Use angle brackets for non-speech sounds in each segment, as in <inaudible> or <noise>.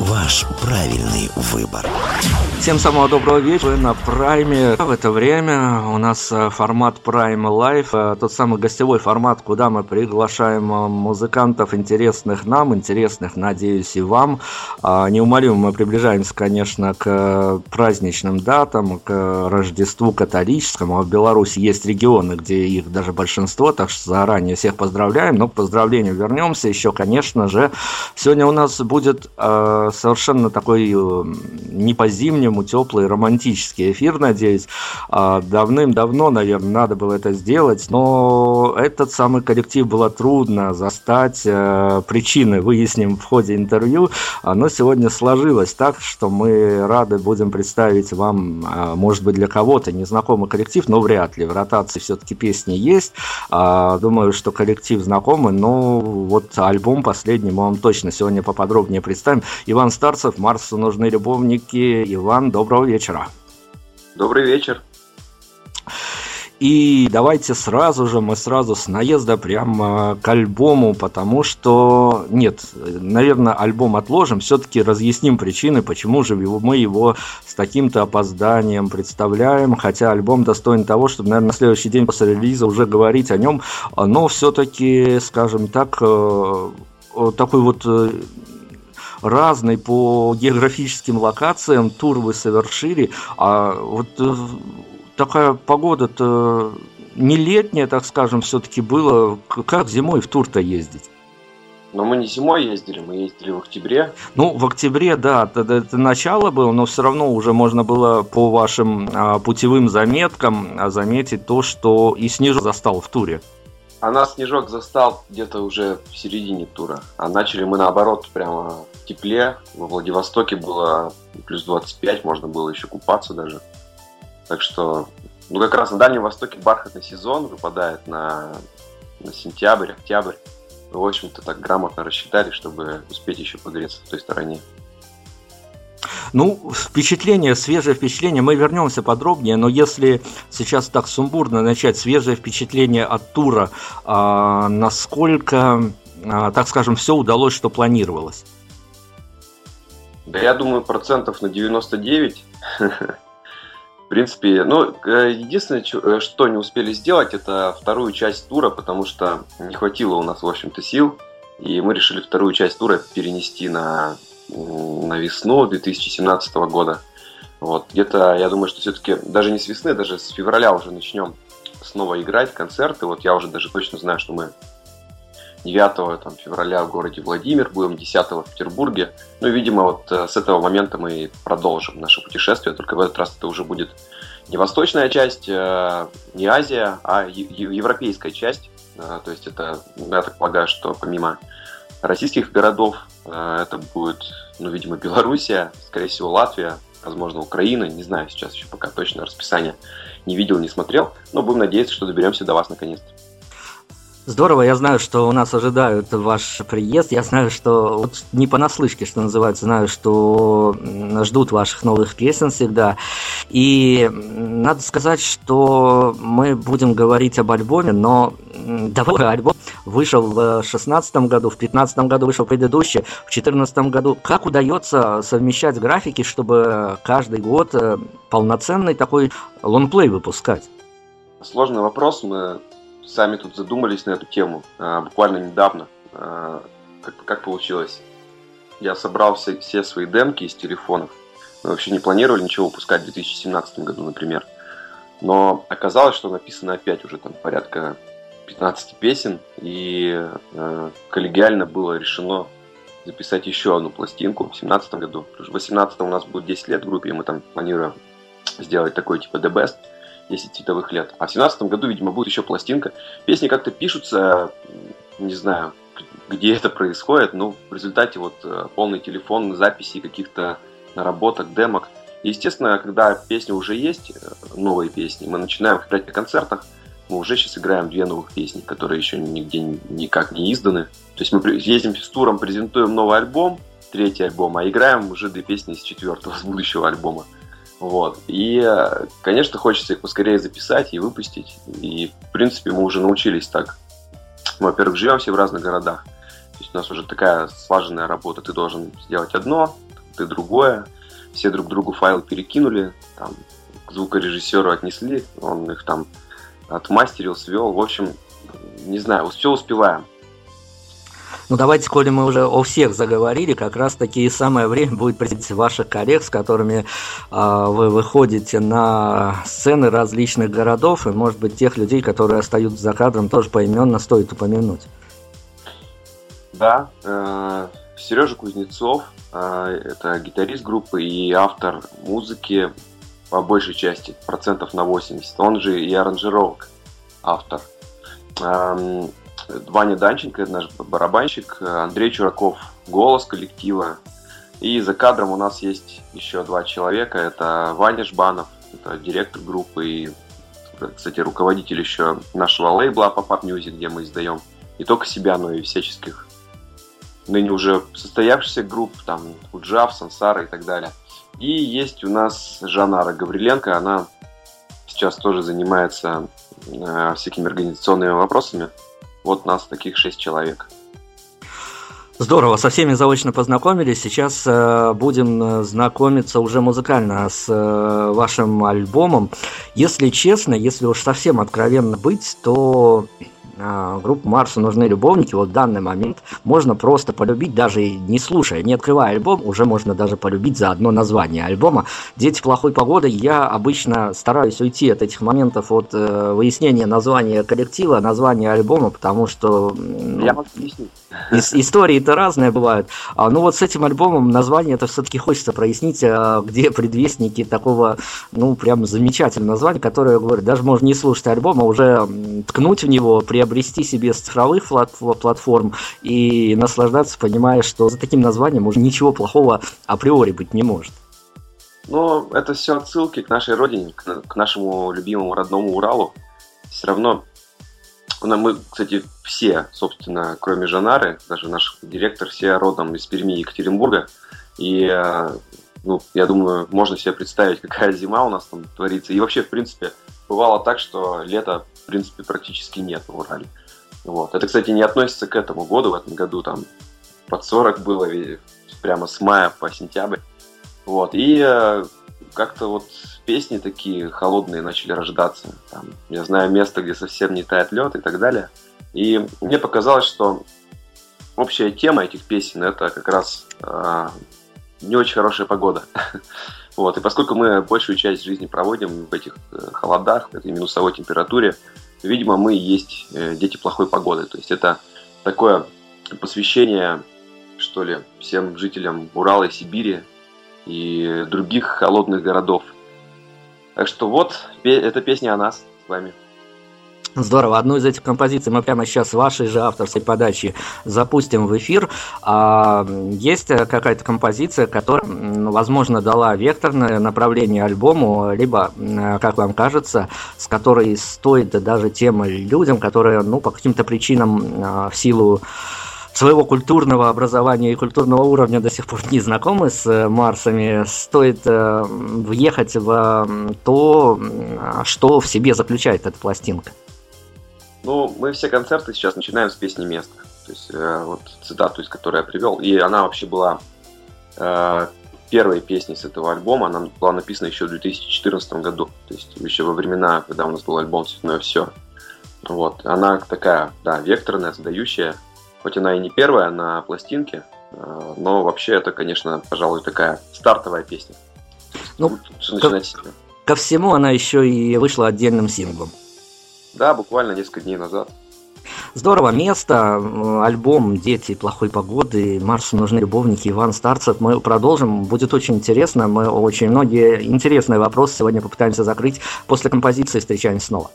Ваш правильный выбор. Всем самого доброго вечера на Прайме. В это время у нас э, формат Prime Live, э, тот самый гостевой формат, куда мы приглашаем э, музыкантов, интересных нам, интересных, надеюсь, и вам. А, неумолимо мы приближаемся, конечно, к праздничным датам, к Рождеству католическому. А в Беларуси есть регионы, где их даже большинство, так что заранее всех поздравляем. Но к поздравлению вернемся. Еще, конечно же, сегодня у нас будет совершенно такой не по зимнему по-прежнему теплый, романтический эфир, надеюсь. А, давным-давно, наверное, надо было это сделать, но этот самый коллектив было трудно застать. Э, причины выясним в ходе интервью. Но сегодня сложилось так, что мы рады будем представить вам, а, может быть, для кого-то незнакомый коллектив, но вряд ли. В ротации все-таки песни есть. А, думаю, что коллектив знакомый, но вот альбом последний мы вам точно сегодня поподробнее представим. Иван Старцев, Марсу нужны любовники. Иван, доброго вечера. Добрый вечер. И давайте сразу же, мы сразу с наезда прямо к альбому, потому что, нет, наверное, альбом отложим, все-таки разъясним причины, почему же мы его с таким-то опозданием представляем, хотя альбом достоин того, чтобы, наверное, на следующий день после релиза уже говорить о нем, но все-таки, скажем так, э, такой вот э, разный по географическим локациям, тур вы совершили, а вот э, такая погода-то не летняя, так скажем, все-таки было. Как зимой в тур-то ездить? Но мы не зимой ездили, мы ездили в октябре. Ну, в октябре, да, это, это начало было, но все равно уже можно было по вашим а, путевым заметкам а, заметить то, что и снежок застал в туре. А нас снежок застал где-то уже в середине тура. А начали мы наоборот прямо тепле. Во Владивостоке было плюс 25, можно было еще купаться даже. Так что, ну как раз на Дальнем Востоке бархатный сезон выпадает на, на сентябрь, октябрь. Мы, в общем-то, так грамотно рассчитали, чтобы успеть еще погреться в той стороне. Ну, впечатление, свежее впечатление, мы вернемся подробнее, но если сейчас так сумбурно начать, свежее впечатление от тура, а, насколько, а, так скажем, все удалось, что планировалось? Да я думаю, процентов на 99. В принципе, ну, э, единственное, э, что не успели сделать, это вторую часть тура, потому что не хватило у нас, в общем-то, сил. И мы решили вторую часть тура перенести на, на весну 2017 года. Вот, где-то, я думаю, что все-таки даже не с весны, даже с февраля уже начнем снова играть концерты. Вот я уже даже точно знаю, что мы 9 там, февраля в городе Владимир, будем 10 в Петербурге. Ну видимо, вот э, с этого момента мы продолжим наше путешествие, только в этот раз это уже будет не восточная часть, э, не Азия, а европейская часть. Э, то есть это, я так полагаю, что помимо российских городов, это будет, ну, видимо, Белоруссия, скорее всего, Латвия, возможно, Украина, не знаю сейчас еще пока точное расписание не видел, не смотрел, но будем надеяться, что доберемся до вас наконец-то. Здорово, я знаю, что у нас ожидают ваш приезд. Я знаю, что вот не понаслышке, что называется, знаю, что ждут ваших новых песен всегда. И надо сказать, что мы будем говорить об альбоме, но давай альбом вышел в 2016 году, в 2015 году вышел предыдущий, в 2014 году. Как удается совмещать графики, чтобы каждый год э, полноценный такой лонгплей выпускать? Сложный вопрос. Мы сами тут задумались на эту тему а, буквально недавно. А, как, как получилось? Я собрал все, все свои демки из телефонов. Мы вообще не планировали ничего выпускать в 2017 году, например. Но оказалось, что написано опять уже там порядка 15 песен, и э, коллегиально было решено записать еще одну пластинку в 2017 году. В 2018 у нас будет 10 лет в группе, и мы там планируем сделать такой типа The Best – 10 световых лет. А в 2017 году, видимо, будет еще пластинка. Песни как-то пишутся, не знаю, где это происходит, но в результате вот э, полный телефон записи каких-то наработок, демок. И, естественно, когда песни уже есть, э, новые песни, мы начинаем играть на концертах, Мы уже сейчас играем две новых песни, которые еще нигде никак не изданы. То есть мы ездим с туром, презентуем новый альбом, третий альбом, а играем уже две песни из четвертого, с будущего альбома. Вот. И, конечно, хочется их поскорее записать и выпустить. И, в принципе, мы уже научились так. Мы, во-первых, живем все в разных городах. То есть у нас уже такая слаженная работа. Ты должен сделать одно, ты другое. Все друг другу файлы перекинули, там, к звукорежиссеру отнесли, он их там отмастерил, свел. В общем, не знаю, все успеваем. Ну давайте, коли мы уже о всех заговорили, как раз таки и самое время будет представить ваших коллег, с которыми э, вы выходите на сцены различных городов, и, может быть, тех людей, которые остаются за кадром, тоже поименно стоит упомянуть. Да, э, Сережа Кузнецов, э, это гитарист группы и автор музыки по большей части, процентов на 80. Он же и аранжировок автор. Эм, Ваня Данченко, это наш барабанщик, Андрей Чураков, голос коллектива. И за кадром у нас есть еще два человека. Это Ваня Жбанов, это директор группы и, кстати, руководитель еще нашего лейбла Pop-Up Music, где мы издаем не только себя, но и всяческих ныне уже состоявшихся групп, там, Уджав, Сансара и так далее. И есть у нас Жанара Гавриленко, она сейчас тоже занимается э, всякими организационными вопросами. Вот нас таких шесть человек. Здорово, со всеми заочно познакомились. Сейчас э, будем э, знакомиться уже музыкально с э, вашим альбомом. Если честно, если уж совсем откровенно быть, то а, группу Марсу нужны любовники, вот в данный момент можно просто полюбить, даже не слушая, не открывая альбом, уже можно даже полюбить за одно название альбома. «Дети плохой погоды» я обычно стараюсь уйти от этих моментов, от э, выяснения названия коллектива, названия альбома, потому что... Ну, я могу объяснить. Истории-то разные бывают. А, ну вот с этим альбомом название это все-таки хочется прояснить, а, где предвестники такого, ну прям замечательного названия, которое, говорю, даже можно не слушать альбом, а уже ткнуть в него, при приобрести себе с цифровых платформ и наслаждаться, понимая, что за таким названием уже ничего плохого априори быть не может. Ну, это все отсылки к нашей родине, к нашему любимому родному Уралу. Все равно мы, кстати, все, собственно, кроме Жанары, даже наш директор, все родом из Перми и Екатеринбурга. И, э, ну, я думаю, можно себе представить, какая зима у нас там творится. И вообще, в принципе, бывало так, что лето в принципе, практически нет в Урале. Вот. Это, кстати, не относится к этому году. В этом году там под 40 было прямо с мая по сентябрь. Вот. И э, как-то вот песни такие холодные начали рождаться. Там, я знаю место, где совсем не тает лед и так далее. И мне показалось, что общая тема этих песен это как раз э, не очень хорошая погода. <laughs> Вот, и поскольку мы большую часть жизни проводим в этих э, холодах, в этой минусовой температуре, видимо, мы есть э, дети плохой погоды. То есть это такое посвящение, что ли, всем жителям Урала и Сибири и других холодных городов. Так что вот, эта песня о нас с вами. Здорово. Одну из этих композиций мы прямо сейчас вашей же авторской подачи запустим в эфир. А, есть какая-то композиция, которая, возможно, дала векторное направление альбому, либо, как вам кажется, с которой стоит даже тем людям, которые, ну, по каким-то причинам а, в силу своего культурного образования и культурного уровня до сих пор не знакомы с Марсами, стоит э, въехать в то, что в себе заключает эта пластинка. Ну, мы все концерты сейчас начинаем с песни места. То есть, э, вот цитату, из которой я привел. И она вообще была э, первой песней с этого альбома. Она была написана еще в 2014 году. То есть, еще во времена, когда у нас был альбом «Цветное все». Вот. Она такая, да, векторная, задающая. Хоть она и не первая на пластинке, э, но вообще это, конечно, пожалуй, такая стартовая песня. Ну, ко, ко всему она еще и вышла отдельным синглом. Да, буквально несколько дней назад. Здорово, место, альбом «Дети плохой погоды», «Марсу нужны любовники», Иван Старцев. Мы продолжим, будет очень интересно. Мы очень многие интересные вопросы сегодня попытаемся закрыть. После композиции встречаемся снова.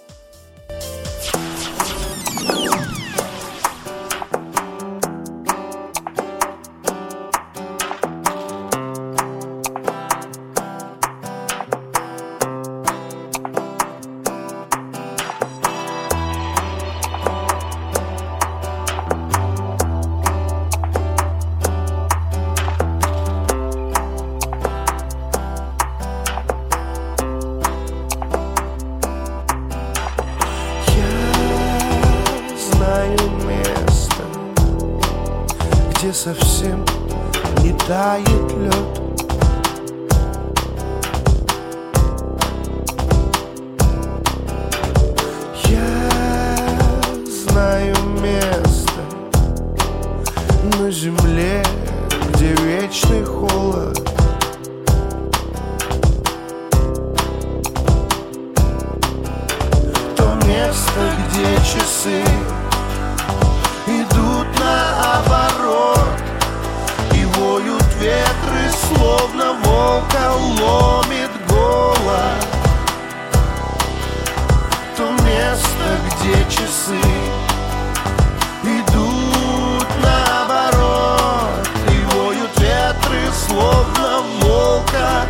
Не тает лед. Я знаю место на земле, где вечный холод. То место, где часы словно волка ломит голод. То место, где часы идут наоборот И воют ветры, словно волка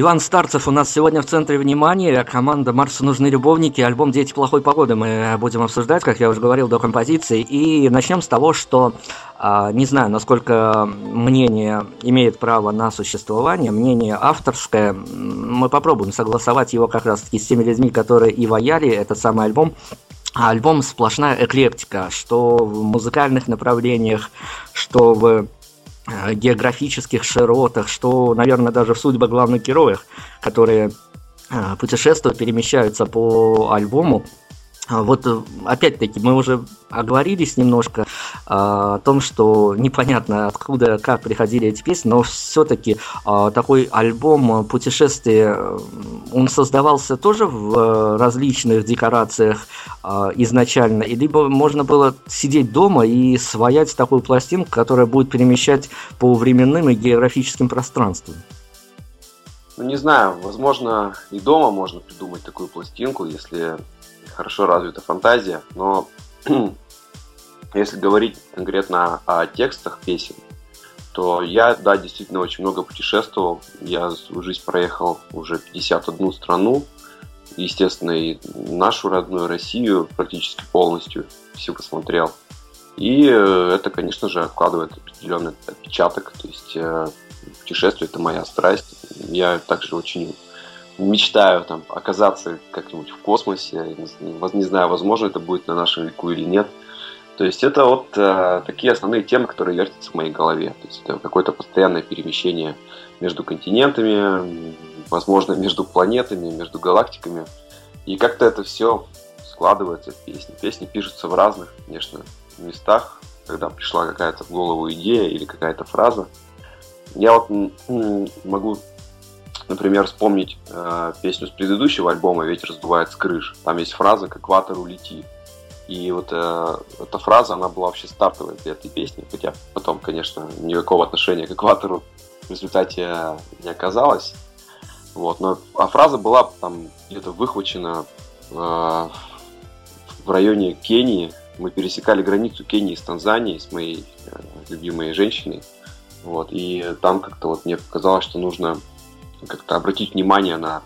Иван Старцев у нас сегодня в центре внимания. Команда Марсу нужны любовники. Альбом Дети плохой погоды мы будем обсуждать, как я уже говорил, до композиции. И начнем с того, что а, не знаю, насколько мнение имеет право на существование, мнение авторское. Мы попробуем согласовать его как раз таки с теми людьми, которые и ваяли этот самый альбом. альбом сплошная эклектика, что в музыкальных направлениях, что в э, географических широтах, что, наверное, даже в судьбах главных героев, которые э, путешествуют, перемещаются по альбому. А вот э, опять-таки мы уже оговорились немножко а, о том, что непонятно откуда, как приходили эти песни, но все-таки а, такой альбом путешествия, он создавался тоже в э, различных декорациях изначально, и либо можно было сидеть дома и своять такую пластинку, которая будет перемещать по временным и географическим пространствам. Ну, не знаю, возможно, и дома можно придумать такую пластинку, если хорошо развита фантазия, но <clears throat> если говорить конкретно о текстах песен, то я, да, действительно очень много путешествовал. Я всю жизнь проехал уже 51 страну. Естественно, и нашу родную Россию практически полностью все посмотрел. И э, это, конечно же, откладывает определенный отпечаток. То есть э, путешествие – это моя страсть. Я также очень мечтаю там оказаться как-нибудь в космосе. Не, знаю, возможно это будет на нашем веку или нет. То есть это вот э, такие основные темы, которые вертятся в моей голове. То есть это какое-то постоянное перемещение между континентами, возможно, между планетами, между галактиками. И как-то это все складывается в песни. Песни пишутся в разных, конечно, местах, когда пришла какая-то в голову идея или какая-то фраза. Я вот могу например, вспомнить э, песню с предыдущего альбома «Ветер сдувает с крыш». Там есть фраза «К экватору лети». И вот э, эта фраза, она была вообще стартовой для этой песни, хотя потом, конечно, никакого отношения к экватору в результате не оказалось. Вот, но, а фраза была там где-то выхвачена э, в районе Кении. Мы пересекали границу Кении с Танзанией, с моей э, любимой женщиной. Вот, и там как-то вот мне показалось, что нужно как-то обратить внимание на,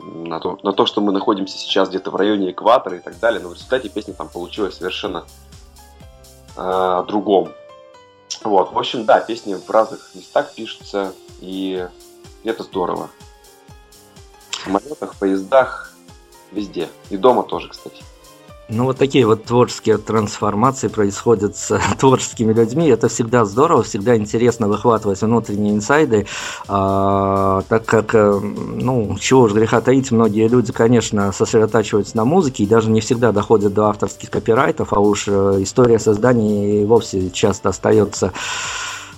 на, то, на то, что мы находимся сейчас где-то в районе экватора и так далее, но в результате песня там получилась совершенно э, другом. Вот, в общем, да, песни в разных местах пишутся, и это здорово. В самолетах, поездах, везде. И дома тоже, кстати. Ну, вот такие вот творческие трансформации происходят с <laughs> творческими людьми. Это всегда здорово, всегда интересно выхватывать внутренние инсайды, а, так как, э, ну, чего уж греха таить, многие люди, конечно, сосредотачиваются на музыке и даже не всегда доходят до авторских копирайтов, а уж э, история создания и вовсе часто остается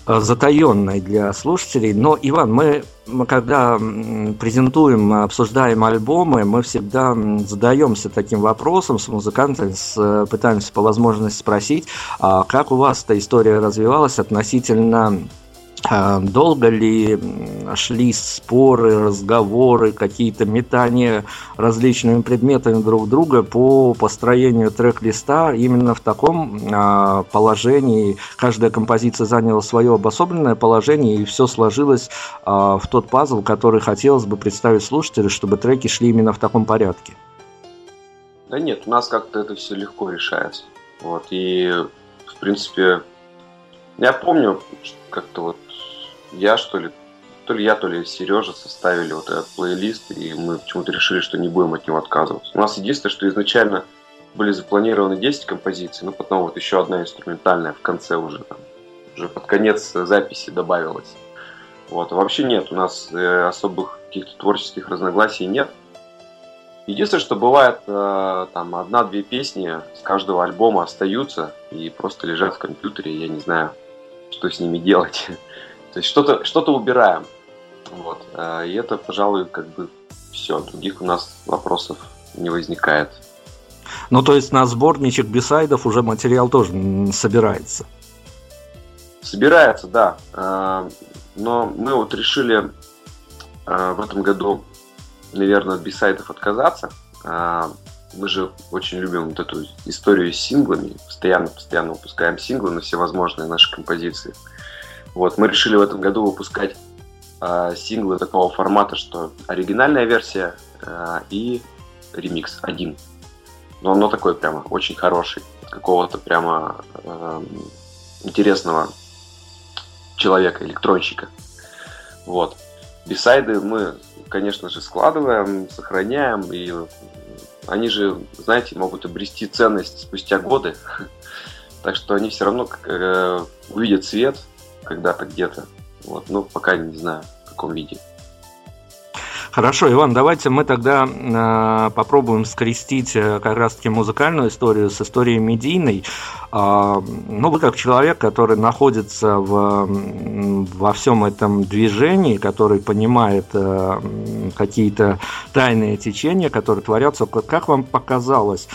затаенной для слушателей. Но, Иван, мы, мы когда презентуем, обсуждаем альбомы, мы всегда задаемся таким вопросом с музыкантами, с, пытаемся по возможности спросить, а как у вас эта история развивалась относительно долго ли шли споры, разговоры, какие-то метания различными предметами друг друга по построению трек-листа именно в таком а, положении. Каждая композиция заняла свое обособленное положение, и все сложилось а, в тот пазл, который хотелось бы представить слушателю, чтобы треки шли именно в таком порядке. Да нет, у нас как-то это все легко решается. Вот, и, в принципе, я помню, как-то вот я, что ли, то ли я, то ли Сережа составили вот этот плейлист, и мы почему-то решили, что не будем от него отказываться. У нас единственное, что изначально были запланированы 10 композиций, но потом вот еще одна инструментальная в конце уже, там, уже под конец записи добавилась. Вот. вообще нет, у нас э, особых каких-то творческих разногласий нет. Единственное, что бывает, э, там одна-две песни с каждого альбома остаются и просто лежат в компьютере, я не знаю, что с ними делать. <laughs> То есть что-то что убираем. Вот. А, и это, пожалуй, как бы все. Других у нас вопросов не возникает. Ну, то есть на сборничек бисайдов уже материал тоже собирается. Собирается, да. А, но мы вот решили а, в этом году, наверное, от бисайдов отказаться. Мы же очень любим вот эту историю с синглами. Постоянно, постоянно выпускаем синглы на всевозможные наши композиции. Вот, мы решили в этом году выпускать э, синглы такого формата, что оригинальная версия э, и ремикс один. Но оно такое прямо очень хороший, какого-то прямо э, интересного человека, электронщика. Вот. Бисайды мы, конечно же, складываем, сохраняем и они же, знаете, могут обрести ценность спустя годы. <laughs> Так что они все равно э, увидят свет когда-то где-то. Вот, ну, пока не знаю, в каком виде. Хорошо, Иван, давайте мы тогда э, попробуем скрестить э, как раз-таки музыкальную историю с историей медийной. Э, ну, вы как человек, который находится в, во всем этом движении, который понимает э, какие-то тайные течения, которые творятся, как вам показалось,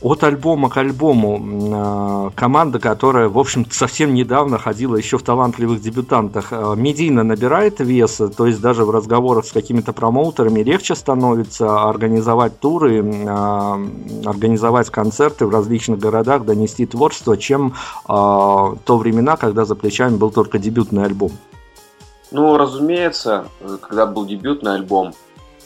от альбома к альбому а, команда, которая, в общем совсем недавно ходила еще в талантливых дебютантах, а, медийно набирает веса, то есть даже в разговорах с какими-то промоутерами легче становится организовать туры, а, организовать концерты в различных городах, донести творчество, чем то времена, когда за плечами был только дебютный альбом. Ну, разумеется, когда был дебютный альбом,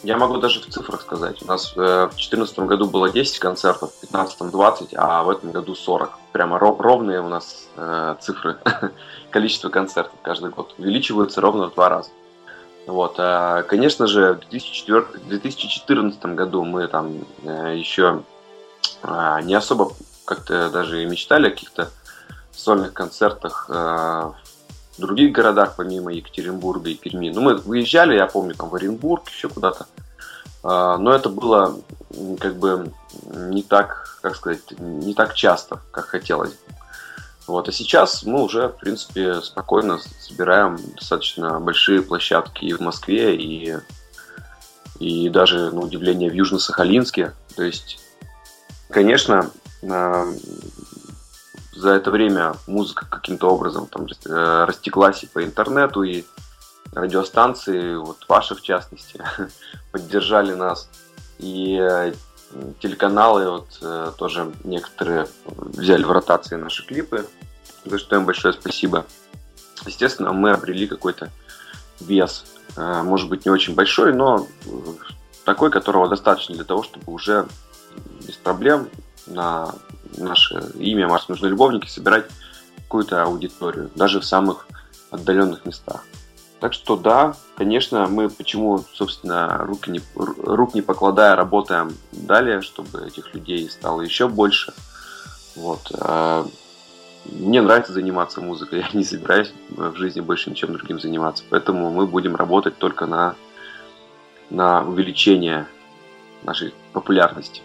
я могу даже в цифрах сказать. У нас э, в 2014 году было 10 концертов, в 2015 20, а в этом году 40. Прямо ров, ровные у нас э, цифры. <laughs> Количество концертов каждый год увеличиваются ровно в два раза. Вот, а, конечно же, в 2004, 2014 году мы там э, еще э, не особо как-то даже и мечтали о каких-то сольных концертах э, в других городах, помимо Екатеринбурга и Перми. Ну, мы выезжали, я помню, там в Оренбург, еще куда-то. А, но это было как бы не так, как сказать, не так часто, как хотелось. Вот. А сейчас мы уже, в принципе, спокойно собираем достаточно большие площадки и в Москве, и, и даже, на удивление, в Южно-Сахалинске. То есть, конечно, за это время музыка каким-то образом там э, растеклась и по интернету, и радиостанции, вот ваши в частности, <laughs> поддержали нас. И э, телеканалы вот э, тоже некоторые взяли в ротации наши клипы, за что им большое спасибо. Естественно, мы обрели какой-то вес, может быть, не очень большой, но такой, которого достаточно для того, чтобы уже без проблем на наше имя Марс нужны любовники собирать какую-то аудиторию, даже в самых отдаленных местах. Так что да, конечно, мы почему, собственно, руки не, рук не покладая, работаем далее, чтобы этих людей стало еще больше. Вот. А, мне нравится заниматься музыкой, <laughs> я не собираюсь в жизни больше ничем другим заниматься. Поэтому мы будем работать только на, на увеличение нашей популярности.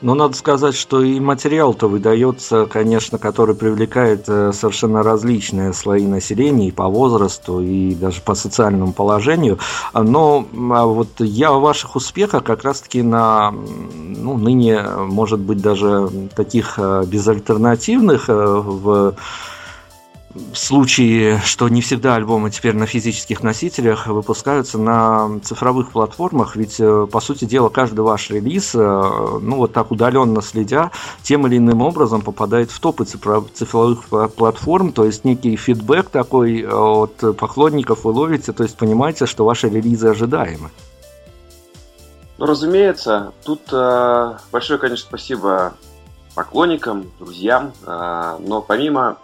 Но надо сказать, что и материал-то выдается, конечно, который привлекает э, совершенно различные слои населения и по возрасту, и даже по социальному положению. Но а вот я о ваших успехах как раз-таки на, ну, ныне, может быть, даже таких э, безальтернативных э, в в случае, что не всегда альбомы теперь на физических носителях выпускаются на цифровых платформах, ведь, э, по сути дела, каждый ваш релиз, э, ну, вот так удаленно следя, тем или иным образом попадает в топы цифровых платформ, то есть некий фидбэк такой э, от поклонников вы ловите, то есть понимаете, что ваши релизы ожидаемы. Ну, разумеется, тут э, большое, конечно, спасибо поклонникам, друзьям, э, но помимо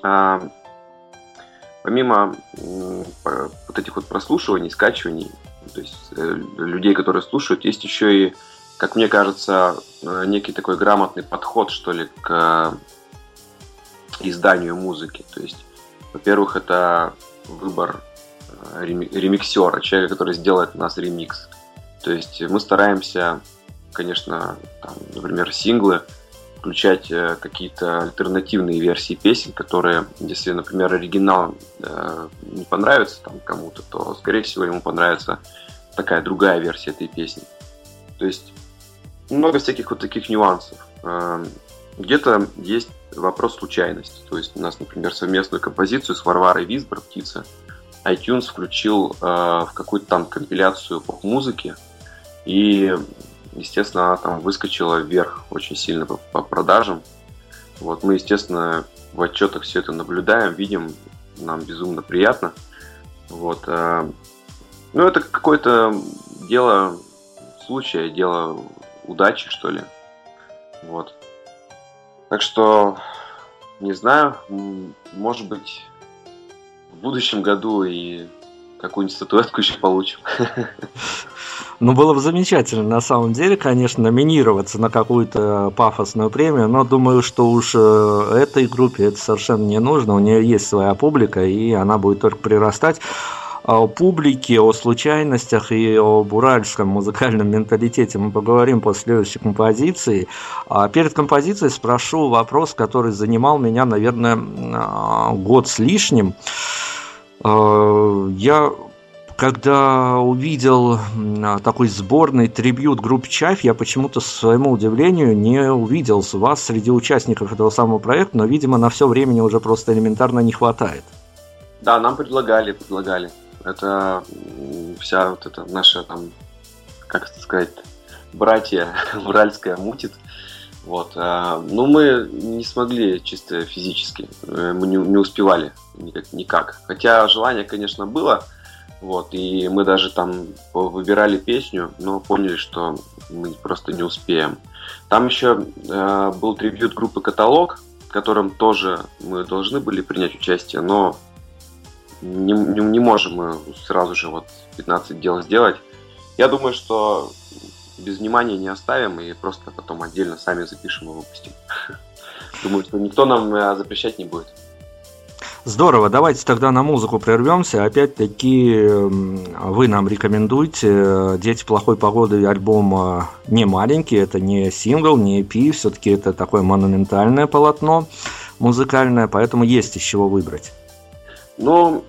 помимо вот этих вот прослушиваний, скачиваний, то есть э, людей, которые слушают, есть еще и, как мне кажется, э, некий такой грамотный подход, что ли, к изданию музыки. То есть, во-первых, это выбор э, ремиксера, человека, который сделает у нас ремикс. То есть мы стараемся, конечно, там, например, синглы включать э, какие-то альтернативные версии песен, которые, если, например, оригинал э, не понравится там кому-то, то, скорее всего, ему понравится такая другая версия этой песни. То есть много всяких вот таких нюансов. Э, где-то есть вопрос случайности. То есть у нас, например, совместную композицию с Варварой Висбор «Птица» iTunes включил э, в какую-то там компиляцию поп-музыки, и естественно, она там выскочила вверх очень сильно по, по продажам. Вот мы, естественно, в отчетах все это наблюдаем, видим, нам безумно приятно. Вот. Э, ну, это какое-то дело случая, дело удачи, что ли. Вот. Так что, не знаю, может быть, в будущем году и какую-нибудь статуэтку еще получим. <laughs> Ну, было бы замечательно, на самом деле, конечно, номинироваться на какую-то пафосную премию, но думаю, что уж э, этой группе это совершенно не нужно. У нее есть своя публика, и она будет только прирастать. О публике, о случайностях и о буральском музыкальном менталитете мы поговорим после следующей композиции. А перед композицией спрошу вопрос, который занимал меня, наверное, а, год с лишним. Э, я когда увидел такой сборный трибют группы Чайф, я почему-то, своему удивлению, не увидел вас среди участников этого самого проекта, но, видимо, на все времени уже просто элементарно не хватает. Да, нам предлагали, предлагали. Это вся вот эта наша там, как это сказать, братья <laughs> Уральская мутит. Вот. А, но мы не смогли чисто физически, э, мы не, не успевали никак, никак. Хотя желание, конечно, было, вот, и мы даже там выбирали песню, но поняли, что мы просто не успеем. Там еще э, был трибют группы «Каталог», в котором тоже мы должны были принять участие, но не, не, не можем мы сразу же вот 15 дел сделать. Я думаю, что без внимания не оставим и просто потом отдельно сами запишем и выпустим. <laughs> Думаю, что никто нам э, запрещать не будет. Здорово, давайте тогда на музыку прервемся. Опять-таки вы нам рекомендуете э, «Дети плохой погоды» альбом э, не маленький, это не сингл, не EP, все-таки это такое монументальное полотно музыкальное, поэтому есть из чего выбрать. Ну,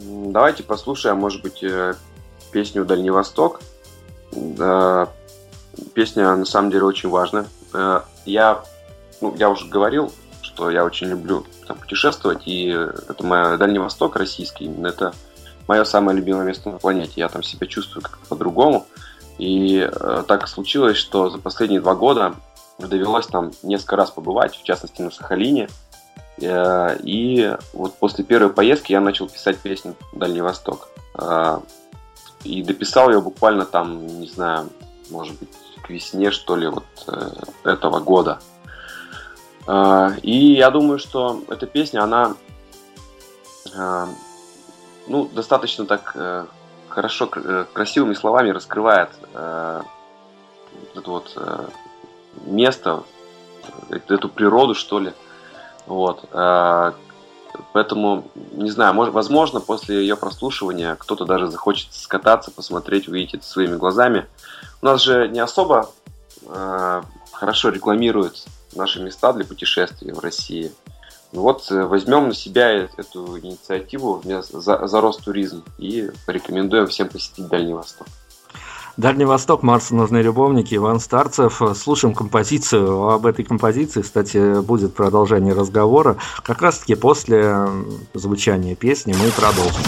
давайте послушаем, может быть, песню «Дальний Восток». Песня на самом деле очень важная. Я, ну, я уже говорил, что я очень люблю там, путешествовать, и это мой Дальний Восток российский, именно это мое самое любимое место на планете. Я там себя чувствую как-то по-другому. И э, так случилось, что за последние два года довелось там несколько раз побывать, в частности на Сахалине. Э, и вот после первой поездки я начал писать песню «Дальний Восток». Э, и дописал ее буквально там, не знаю, может быть, к весне, что ли, вот э, этого года. А, и я думаю, что эта песня, она а, ну, достаточно так э, хорошо, э, красивыми словами раскрывает э, это вот место, эту природу, что ли. Вот. А, поэтому, не знаю, может, возможно, после ее прослушивания кто-то даже захочет скататься, посмотреть, увидеть это своими глазами. У нас же не особо хорошо рекламируют наши места для путешествий в России. Ну вот э, возьмем на себя эту инициативу за, за рост туризм и порекомендуем всем посетить Дальний Восток. Дальний Восток, Марс, нужны любовники, Иван Старцев. Слушаем композицию. Об этой композиции, кстати, будет продолжение разговора. Как раз-таки после звучания песни мы продолжим.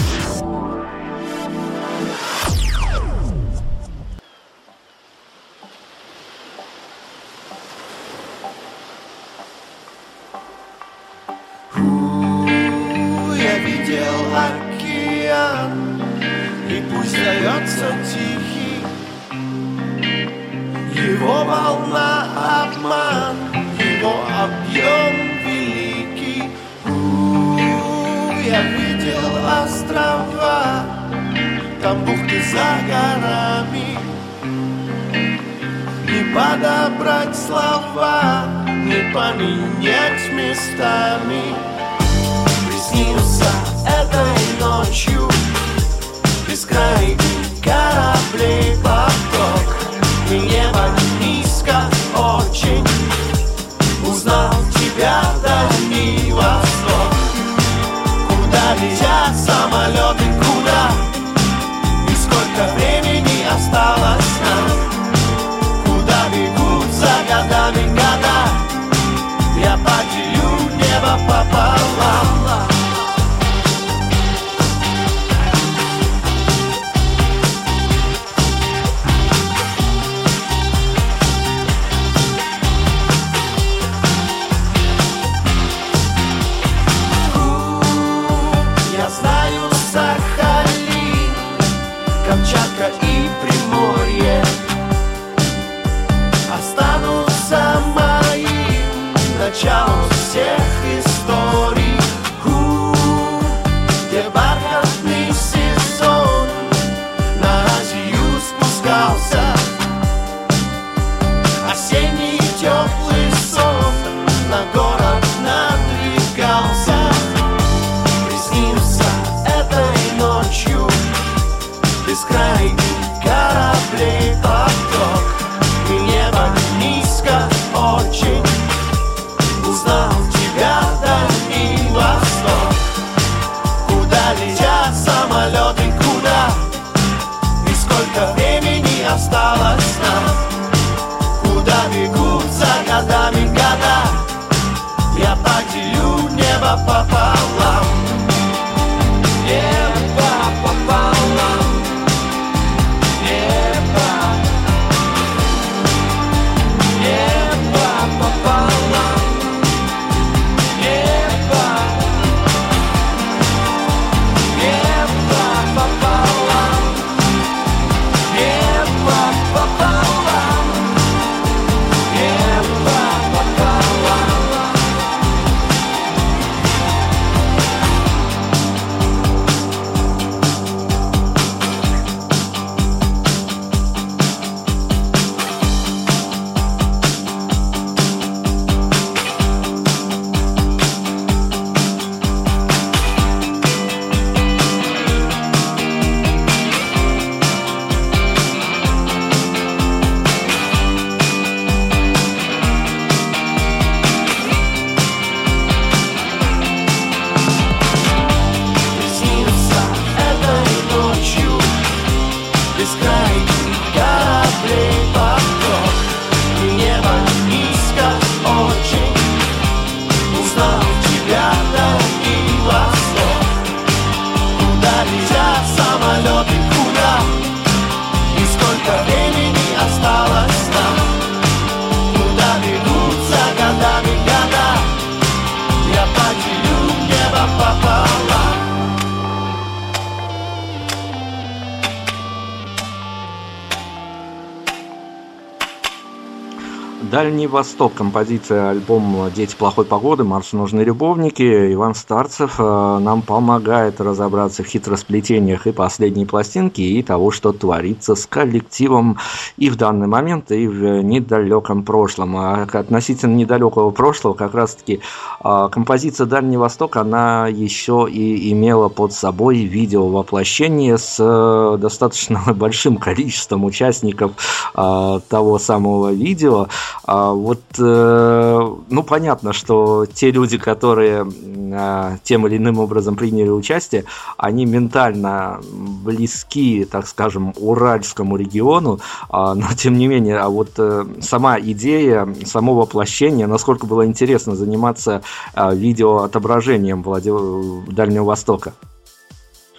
Пусть дается тихо туман, его объем великий. У, я видел острова, там бухты за горами. Не подобрать слова, не поменять местами. Приснился этой ночью бескрайний кораблей поток, и небо низко очень. Узнал тебя, Дальний Восток Куда летят самолеты, куда? И сколько времени осталось нам? Куда бегут за годами года? Я поделю небо пополам Восток, композиция альбом «Дети плохой погоды», «Марш нужны любовники». Иван Старцев э, нам помогает разобраться в хитросплетениях и последней пластинки, и того, что творится с коллективом и в данный момент, и в недалеком прошлом. А относительно недалекого прошлого, как раз-таки э, композиция «Дальний Восток», она еще и имела под собой видео воплощение с э, достаточно <laughs> большим количеством участников того самого видео. Вот, э, ну, понятно, что те люди, которые э, тем или иным образом приняли участие, они ментально близки, так скажем, Уральскому региону, а, <laughs> но тем не менее, а вот э, сама идея, само воплощение, насколько было интересно заниматься э, видеоотображением Влади- Дальнего Востока.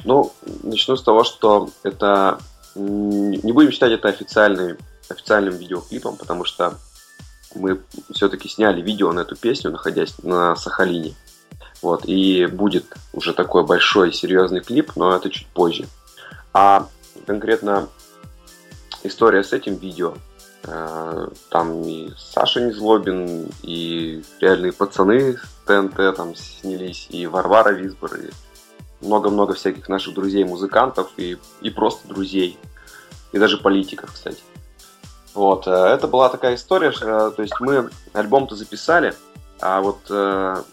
Ну, начну с того, что это не будем считать это официальный, официальным видеоклипом, потому что мы все-таки сняли видео на эту песню, находясь на Сахалине. Вот, и будет уже такой большой серьезный клип, но это чуть позже. А конкретно история с этим видео. э, Там и Саша Незлобин, и реальные пацаны с ТНТ там снялись, и Варвара Висбор, и много-много всяких наших друзей-музыкантов, и, и просто друзей, и даже политиков, кстати. Вот, э, это была такая история, э, то есть мы альбом-то записали, а вот э,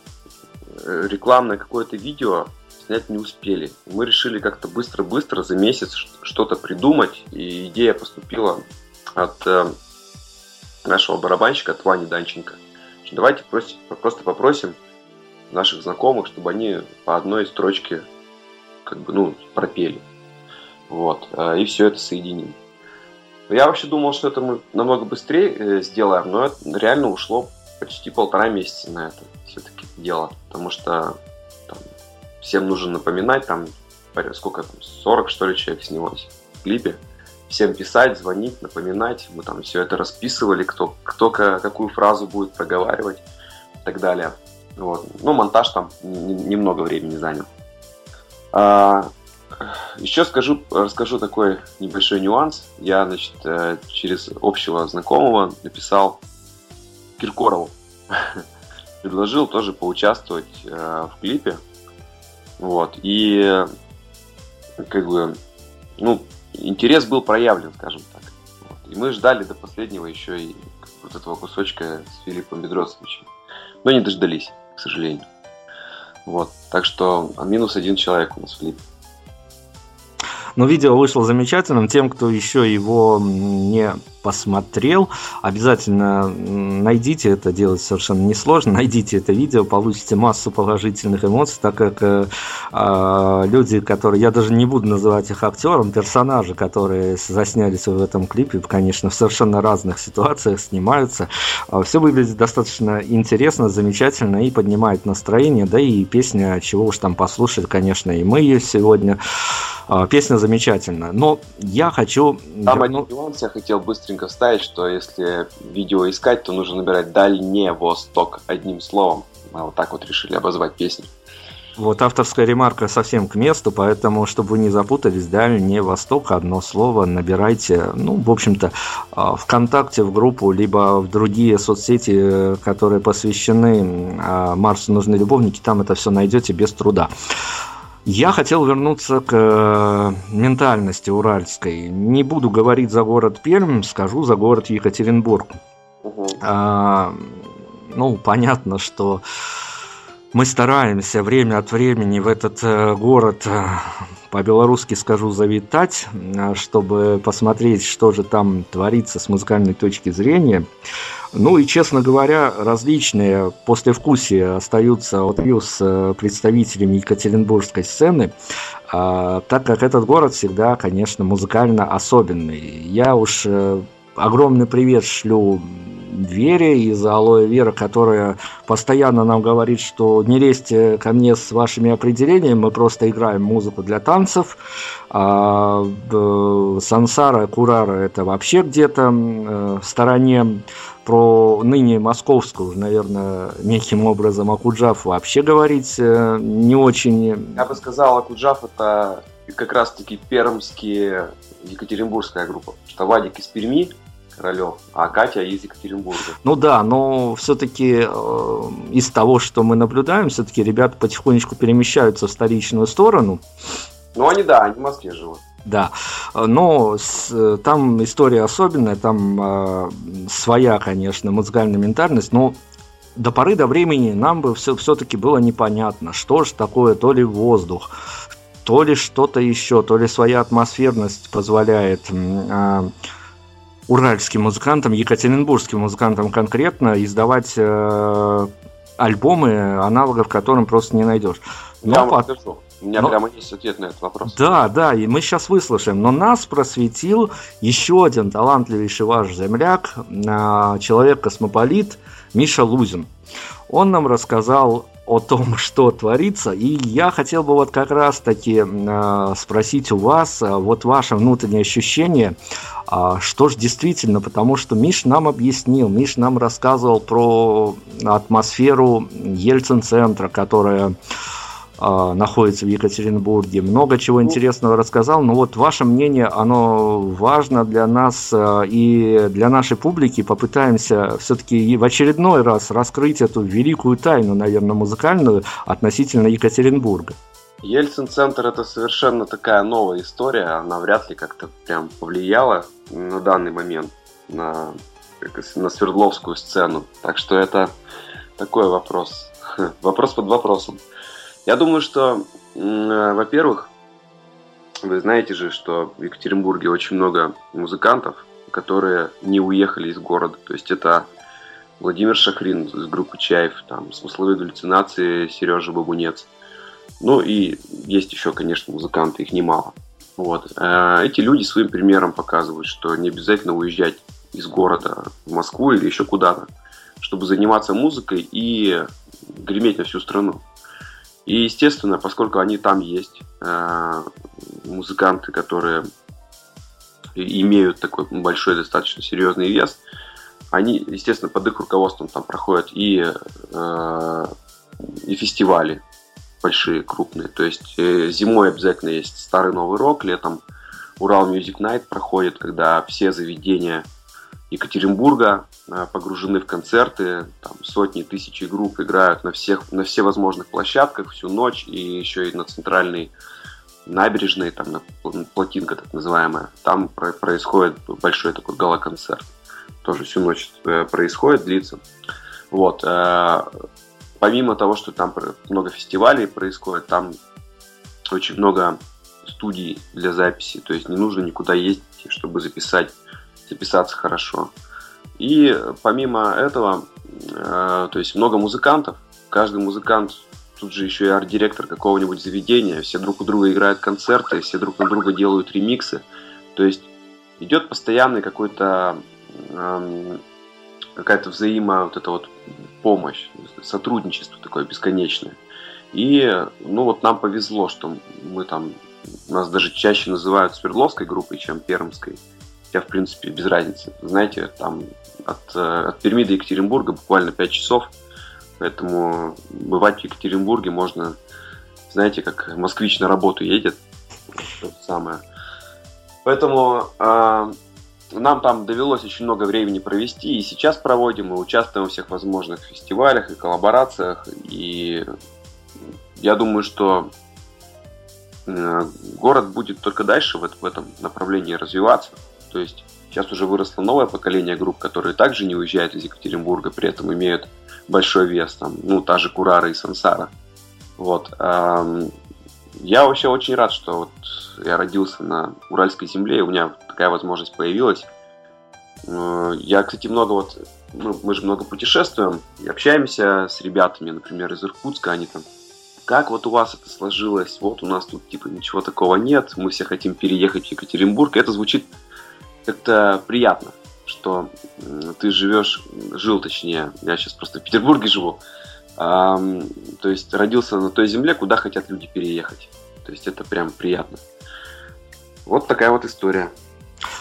рекламное какое-то видео снять не успели. Мы решили как-то быстро-быстро за месяц что-то придумать, и идея поступила от нашего барабанщика, от Вани Данченко. Давайте прос- просто попросим наших знакомых, чтобы они по одной строчке как бы, ну, пропели. Вот, и все это соединим. Я вообще думал, что это мы намного быстрее э, сделаем, но это реально ушло почти полтора месяца на это все-таки дело, потому что там, всем нужно напоминать, там сколько там, 40 что ли человек снялось в клипе, всем писать, звонить, напоминать, мы там все это расписывали, кто, кто ка- какую фразу будет проговаривать и так далее. Вот. Ну, монтаж там немного времени занял. А, еще скажу, расскажу такой небольшой нюанс. Я, значит, э, через общего знакомого написал Киркорову. <laughs> Предложил тоже поучаствовать э, в клипе. Вот. И как бы, ну, интерес был проявлен, скажем так. Вот. И мы ждали до последнего еще и вот этого кусочка с Филиппом Бедросовичем. Но не дождались, к сожалению. Вот. Так что минус один человек у нас в клипе. Но видео вышло замечательным. Тем, кто еще его не посмотрел, обязательно найдите это делать совершенно несложно. Найдите это видео, получите массу положительных эмоций, так как э, э, люди, которые, я даже не буду называть их актером, персонажи, которые заснялись в этом клипе, конечно, в совершенно разных ситуациях снимаются. Э, все выглядит достаточно интересно, замечательно и поднимает настроение, да и песня, чего уж там послушать, конечно, и мы ее сегодня. Э, песня замечательная. Но я хочу... Там верну... один нюанс я хотел быстренько быстренько вставить, что если видео искать, то нужно набирать «Дальний Восток» одним словом. Мы вот так вот решили обозвать песню. Вот авторская ремарка совсем к месту, поэтому, чтобы вы не запутались, Дальний Восток, одно слово, набирайте, ну, в общем-то, а, ВКонтакте в группу, либо в другие соцсети, которые посвящены а, Марсу нужны любовники, там это все найдете без труда. Я хотел вернуться к э, ментальности уральской. Не буду говорить за город Пермь, скажу за город Екатеринбург. Угу. А, ну, понятно, что мы стараемся время от времени в этот э, город, э, по-белорусски скажу, завитать, чтобы посмотреть, что же там творится с музыкальной точки зрения. Ну и, честно говоря, различные послевкусия остаются от с э, представителями екатеринбургской сцены, а, так как этот город всегда, конечно, музыкально особенный. Я уж э, огромный привет шлю Вере из Алоэ Вера, которая постоянно нам говорит, что не лезьте ко мне с вашими определениями, мы просто играем музыку для танцев. А Сансара, Курара это вообще где-то э, в стороне про ныне московскую, наверное, неким образом Акуджав вообще говорить э, не очень... Я бы сказал, Акуджав это как раз-таки пермские Екатеринбургская группа. Что Вадик из Перми, Королев, а Катя из Екатеринбурга. Ну да, но все-таки э, из того, что мы наблюдаем, все-таки ребята потихонечку перемещаются в столичную сторону. Ну они да, они в Москве живут. Да, но с, там история особенная, там э, своя, конечно, музыкальная ментальность, но до поры до времени нам бы все, все-таки было непонятно, что же такое то ли воздух, то ли что-то еще, то ли своя атмосферность позволяет э, уральским музыкантам, екатеринбургским музыкантам конкретно издавать э, альбомы, аналогов которым просто не найдешь. Но Я. У меня Но... прямо есть ответ на этот вопрос. Да, да, и мы сейчас выслушаем. Но нас просветил еще один талантливейший ваш земляк, а, человек-космополит Миша Лузин. Он нам рассказал о том, <laughs> что творится. И я хотел бы вот как раз таки э, спросить у вас, э, вот ваше внутреннее ощущение, э, что же действительно, потому что Миш нам объяснил, Миш нам рассказывал про атмосферу Ельцин-центра, которая а, находится в Екатеринбурге. Много чего ну. интересного рассказал. Но вот ваше мнение, оно важно для нас а, и для нашей публики. Попытаемся все-таки в очередной раз раскрыть эту великую тайну, наверное, музыкальную относительно Екатеринбурга. Ельцин-центр это совершенно такая новая история. Она вряд ли как-то прям повлияла на данный момент на, на Свердловскую сцену. Так что это такой вопрос. <laughs> Вопрос под вопросом. Я думаю, что, э, во-первых, вы знаете же, что в Екатеринбурге очень много музыкантов, которые не уехали из города. То есть это Владимир Шахрин из группы Чаев, там, смысловые галлюцинации Сережа Бабунец. Ну и есть еще, конечно, музыканты, их немало. Вот. Э, эти люди своим примером показывают, что не обязательно уезжать из города в Москву или еще куда-то, чтобы заниматься музыкой и греметь на всю страну. И, естественно, поскольку они там есть, э, музыканты, которые имеют такой большой, достаточно серьезный вес, они, естественно, под их руководством там проходят и, э, и фестивали большие, крупные. То есть э, зимой обязательно есть старый новый рок, летом Урал Music Night проходит, когда все заведения Екатеринбурга э, погружены в концерты, там сотни, тысячи групп играют на всех, на все возможных площадках всю ночь и еще и на центральной набережной, там на плотинка так называемая, там происходит большой такой гала-концерт. Тоже всю ночь э, происходит, длится. Вот. Э, помимо того, что там много фестивалей происходит, там очень много студий для записи, то есть не нужно никуда ездить, чтобы записать, записаться хорошо. И помимо этого, э, то есть много музыкантов, каждый музыкант тут же еще и арт-директор какого-нибудь заведения, все друг у друга играют концерты, все друг на друга делают ремиксы. То есть идет постоянный какой-то эм, какая-то взаимо вот эта вот помощь, сотрудничество такое бесконечное. И, ну вот нам повезло, что мы там, нас даже чаще называют Свердловской группой, чем Пермской. Я, в принципе, без разницы. Знаете, там от, э, от Перми до Екатеринбурга буквально 5 часов – Поэтому бывать в Екатеринбурге можно, знаете, как москвич на работу едет. То же самое. Поэтому э, нам там довелось очень много времени провести, и сейчас проводим, мы участвуем во всех возможных фестивалях и коллаборациях. И я думаю, что э, город будет только дальше в этом направлении развиваться. То есть сейчас уже выросло новое поколение групп, которые также не уезжают из Екатеринбурга, при этом имеют большой вес, там, ну, та же Курара и Сансара. Вот. Я вообще очень рад, что вот я родился на Уральской земле, и у меня такая возможность появилась. Э, я, кстати, много вот, ну, мы же много путешествуем и общаемся с ребятами, например, из Иркутска, они там, как вот у вас это сложилось, вот у нас тут типа ничего такого нет, мы все хотим переехать в Екатеринбург. Это звучит как-то приятно что ты живешь, жил точнее, я сейчас просто в Петербурге живу, а, то есть родился на той земле, куда хотят люди переехать. То есть это прям приятно. Вот такая вот история.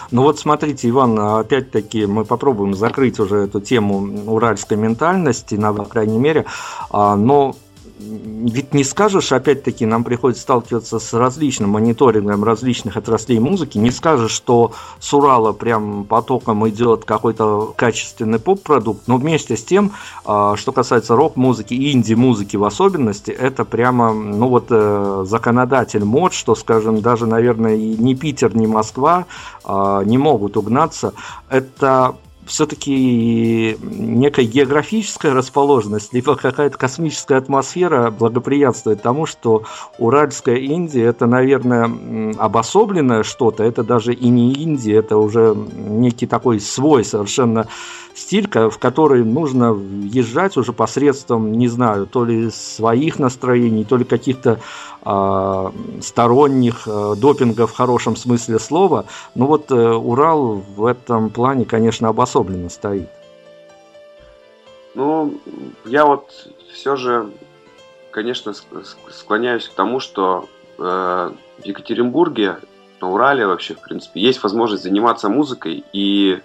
Ну вот смотрите, Иван, опять-таки мы попробуем закрыть уже эту тему уральской ментальности, на крайней мере, а, но ведь не скажешь, опять-таки, нам приходится сталкиваться с различным мониторингом различных отраслей музыки, не скажешь, что с Урала прям потоком идет какой-то качественный поп-продукт, но вместе с тем, а, что касается рок-музыки и инди-музыки в особенности, это прямо, ну вот, э, законодатель мод, что, скажем, даже, наверное, и ни Питер, ни Москва а, не могут угнаться. Это все-таки некая географическая расположенность, либо какая-то космическая атмосфера благоприятствует тому, что Уральская Индия это, наверное, обособленное что-то, это даже и не Индия, это уже некий такой свой совершенно стиль, в который нужно въезжать уже посредством, не знаю, то ли своих настроений, то ли каких-то э, сторонних э, допинга в хорошем смысле слова. Но вот э, Урал в этом плане, конечно, обособленно стоит. Ну, я вот все же, конечно, склоняюсь к тому, что э, в Екатеринбурге, на Урале вообще, в принципе, есть возможность заниматься музыкой и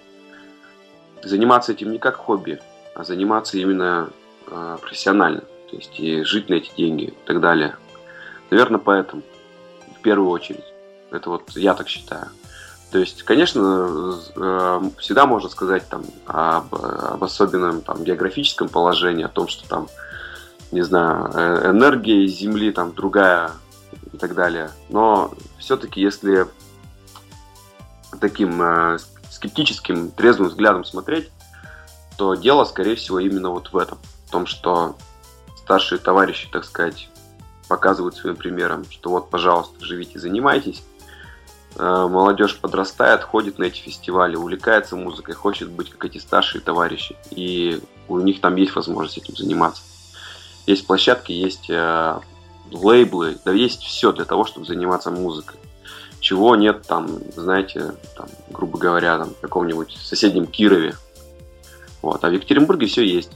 заниматься этим не как хобби, а заниматься именно э, профессионально. То есть и жить на эти деньги и так далее. Наверное, поэтому, в первую очередь. Это вот я так считаю. То есть, конечно, э, всегда можно сказать там об, об особенном там, географическом положении, о том, что там, не знаю, э, энергия Земли там другая и так далее. Но все-таки, если таким э, скептическим, трезвым взглядом смотреть, то дело, скорее всего, именно вот в этом. В том, что старшие товарищи, так сказать, показывают своим примером, что вот, пожалуйста, живите, занимайтесь. Э, молодежь подрастает, ходит на эти фестивали, увлекается музыкой, хочет быть как эти старшие товарищи. И у них там есть возможность этим заниматься. Есть площадки, есть э, лейблы, да есть все для того, чтобы заниматься музыкой чего нет там, знаете, там, грубо говоря, там, в каком-нибудь соседнем Кирове. Вот. А в Екатеринбурге все есть.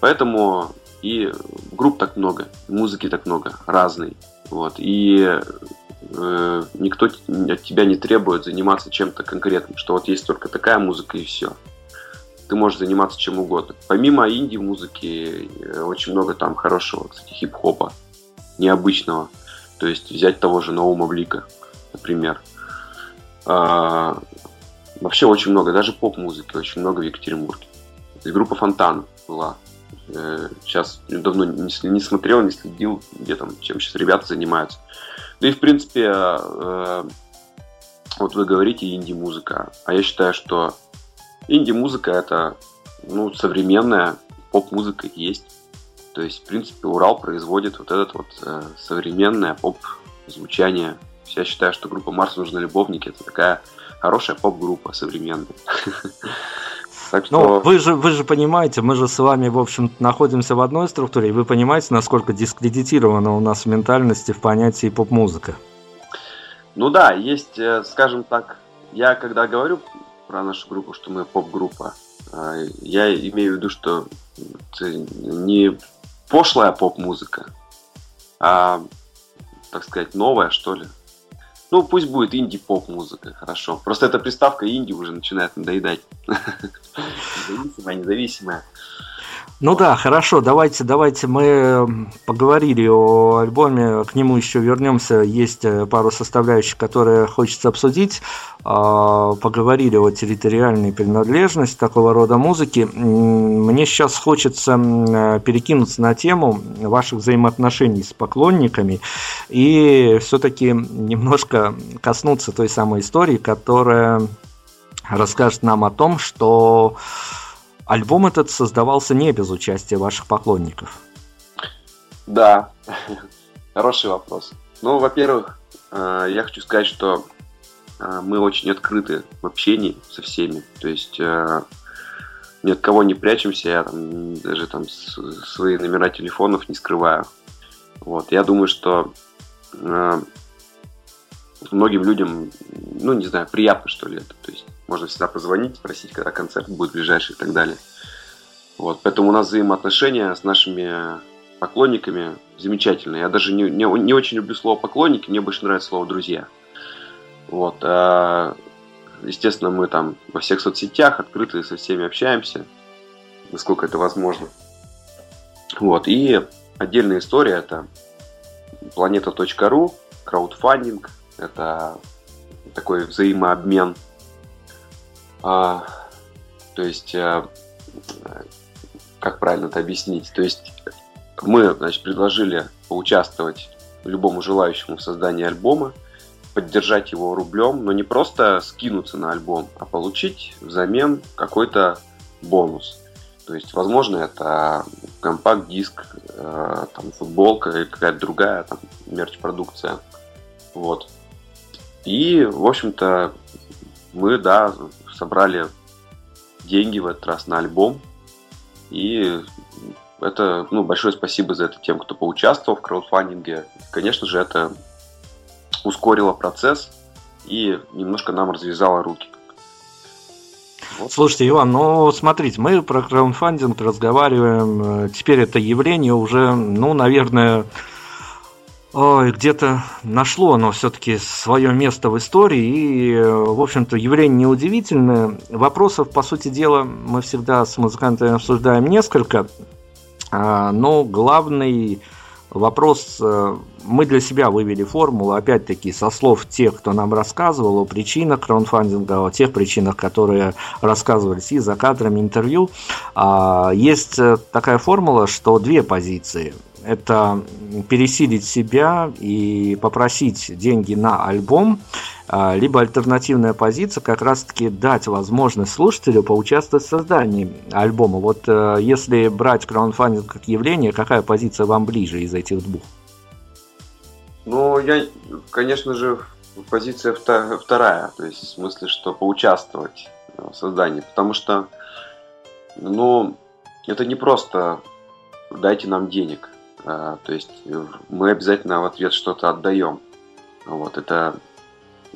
Поэтому и групп так много, музыки так много, разной. Вот. И э, никто от тебя не требует заниматься чем-то конкретным, что вот есть только такая музыка и все. Ты можешь заниматься чем угодно. Помимо инди-музыки, э, очень много там хорошего, кстати, хип-хопа, необычного. То есть взять того же Наума Блика например. А, вообще очень много, даже поп-музыки очень много в Екатеринбурге. Есть группа Фонтан была. Э, сейчас давно не, не смотрел, не следил, где там, чем сейчас ребята занимаются. Да и в принципе, э, вот вы говорите инди-музыка, а я считаю, что инди-музыка это ну, современная поп-музыка есть. То есть, в принципе, Урал производит вот этот вот э, современное поп-звучание Я считаю, что группа Марс нужны любовники. Это такая хорошая поп-группа современная. <laughs> Так ну, что... Ну, вы же, вы же понимаете, мы же с вами, в общем находимся в одной структуре, и вы понимаете, насколько дискредитировано у нас в ментальности в понятии поп-музыка. Ну да, есть, э, скажем так, я когда говорю про нашу группу, что мы поп-группа, э, я имею в виду, что это не пошлая поп-музыка, а, так сказать, новая, что ли. Ну, пусть будет инди-поп-музыка, хорошо. Просто эта приставка инди уже начинает надоедать. <laughs> Независимая, независимая. Ну да, хорошо, давайте, давайте мы поговорили о альбоме, к нему еще вернемся, есть э, пару составляющих, которые хочется обсудить, а, поговорили о территориальной принадлежности такого рода музыки. Мне сейчас хочется э, перекинуться на тему ваших взаимоотношений с поклонниками и все-таки немножко коснуться той самой истории, которая расскажет нам о том, что Альбом этот создавался не без участия ваших поклонников. Да, хороший вопрос. Ну, во-первых, э, я хочу сказать, что э, мы очень открыты в общении со всеми. То есть э, ни от кого не прячемся, я там, даже там свои номера телефонов не скрываю. Вот, я думаю, что многим людям, ну, не знаю, приятно, что ли, это. То есть можно всегда позвонить, спросить, когда концерт будет ближайший и так далее. Вот, поэтому у нас взаимоотношения с нашими поклонниками замечательные. Я даже не, не, не очень люблю слово поклонники, мне больше нравится слово друзья. Вот, а, естественно, мы там во всех соцсетях открыты со всеми общаемся, насколько это возможно. Вот, и отдельная история это планета.ру, краудфандинг, это такой взаимообмен. А, то есть, а, как правильно это объяснить? То есть, мы, значит, предложили поучаствовать любому желающему в создании альбома, поддержать его рублем, но не просто скинуться на альбом, а получить взамен какой-то бонус. То есть, возможно, это компакт-диск, э, там, футболка или какая-то другая там, мерч-продукция. Вот. И, в общем-то, мы, да, собрали деньги в этот раз на альбом. И это, ну, большое спасибо за это тем, кто поучаствовал в краудфандинге. Конечно же, это ускорило процесс и немножко нам развязало руки. Вот. Слушайте, Иван, ну смотрите, мы про краудфандинг разговариваем. Теперь это явление уже, ну, наверное, где-то нашло оно все-таки свое место в истории, и, в общем-то, явление неудивительное. Вопросов, по сути дела, мы всегда с музыкантами обсуждаем несколько, а, но главный вопрос, э, мы для себя вывели формулу, опять-таки, со слов тех, кто нам рассказывал о причинах краудфандинга, о тех причинах, которые рассказывались и за кадрами интервью. А, есть э, такая формула, что две позиции – это пересилить себя и попросить деньги на альбом, а, либо альтернативная позиция как раз-таки дать возможность слушателю поучаствовать в создании альбома. Вот э, если брать краудфандинг как явление, какая позиция вам ближе из этих двух? Ну, я, конечно же, позиция вторая, то есть в смысле, что поучаствовать в создании, потому что, ну, это не просто дайте нам денег. А, то есть мы обязательно в ответ что-то отдаем. Вот, это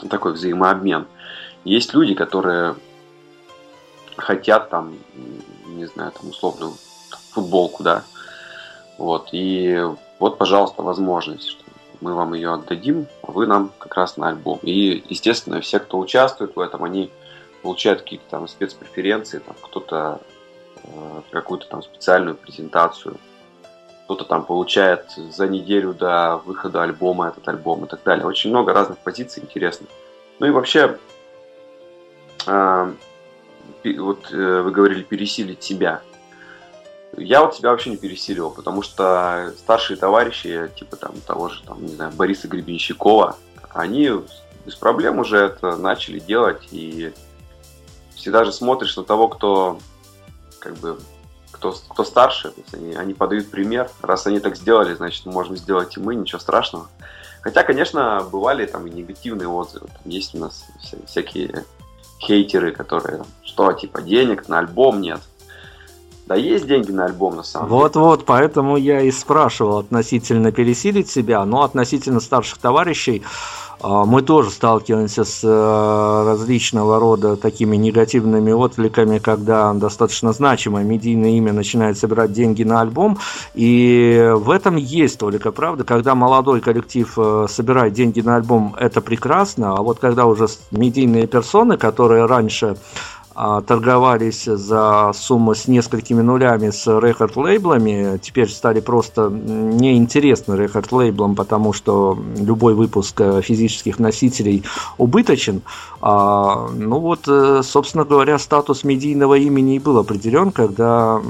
такой взаимообмен. Есть люди, которые хотят там, не знаю, там условную футболку, да, вот, и вот, пожалуйста, возможность, что мы вам ее отдадим, а вы нам как раз на альбом. И, естественно, все, кто участвует в этом, они получают какие-то там спецпреференции, там кто-то э, какую-то там специальную презентацию – кто-то там получает за неделю до выхода альбома этот альбом и так далее. Очень много разных позиций интересных. Ну и вообще, э, вот э, вы говорили пересилить себя. Я вот себя вообще не пересиливал, потому что старшие товарищи, типа там того же, там, не знаю, Бориса Гребенщикова, они без проблем уже это начали делать, и всегда же смотришь на того, кто как бы кто, кто старше, они, они подают пример. Раз они так сделали, значит, можем сделать и мы, ничего страшного. Хотя, конечно, бывали там и негативные отзывы. Там есть у нас всякие хейтеры, которые, что, типа, денег на альбом нет. Да есть деньги на альбом, на самом вот, деле. Вот-вот, поэтому я и спрашивал относительно пересилить себя, но относительно старших товарищей мы тоже сталкиваемся с э, различного рода такими негативными откликами, когда достаточно значимое медийное имя начинает собирать деньги на альбом. И в этом есть только правда. Когда молодой коллектив э, собирает деньги на альбом, это прекрасно. А вот когда уже медийные персоны, которые раньше а, торговались за сумму с несколькими нулями с рекорд-лейблами, теперь стали просто неинтересны рекорд-лейблам, потому что любой выпуск э, физических носителей убыточен. А, ну вот, э, собственно говоря, статус медийного имени и был определен, когда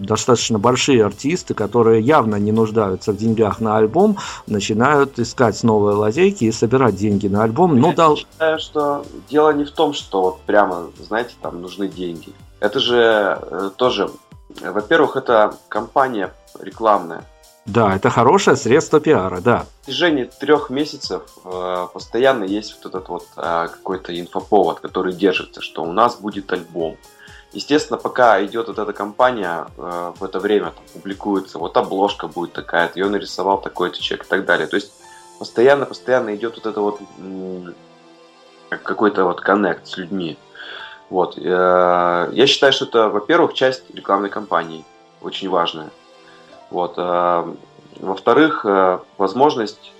достаточно большие артисты, которые явно не нуждаются в деньгах на альбом, начинают искать новые лазейки и собирать деньги на альбом. Ну, Я дал... считаю, что дело не в том, что вот прямо, знаете, там нужны деньги. Это же э, тоже, во-первых, это компания рекламная. Да, это хорошее средство пиара, да. В течение трех месяцев э, постоянно есть вот этот вот э, какой-то инфоповод, который держится, что у нас будет альбом. Естественно, пока идет вот эта компания, э, в это время там, публикуется, вот обложка будет такая, ее нарисовал такой-то человек и так далее. То есть постоянно-постоянно идет вот это вот какой-то вот коннект с людьми. Вот. Э, я считаю, что это, во-первых, часть рекламной кампании, очень важная. Вот. Э, во-вторых, э, возможность,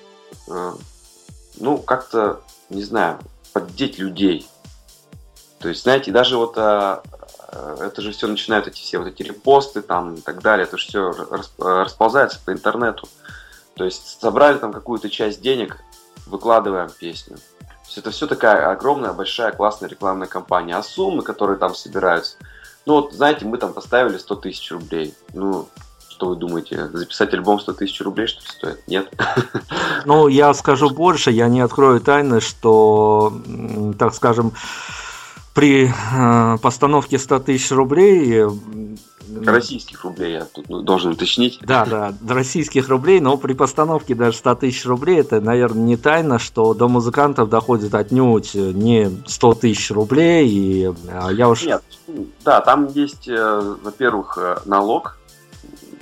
ну, как-то, не знаю, поддеть людей. То есть, знаете, даже вот это же все начинают эти все вот эти репосты там и так далее, это же все расползается по интернету. То есть собрали там какую-то часть денег, выкладываем песню есть это все такая огромная, большая, классная рекламная кампания. А суммы, которые там собираются, ну вот, знаете, мы там поставили 100 тысяч рублей. Ну, что вы думаете, записать альбом 100 тысяч рублей, что стоит? Нет? <laughs> Ну, я скажу больше, я не открою тайны, что, так скажем, при э, постановке 100 тысяч рублей Российских рублей, я тут ну, должен уточнить. Да, да, российских рублей, но при постановке даже 100 тысяч рублей, это, наверное, не тайна, что до музыкантов доходит отнюдь не 100 тысяч рублей, и а, я уж... Нет, да, там есть, э, во-первых, э, налог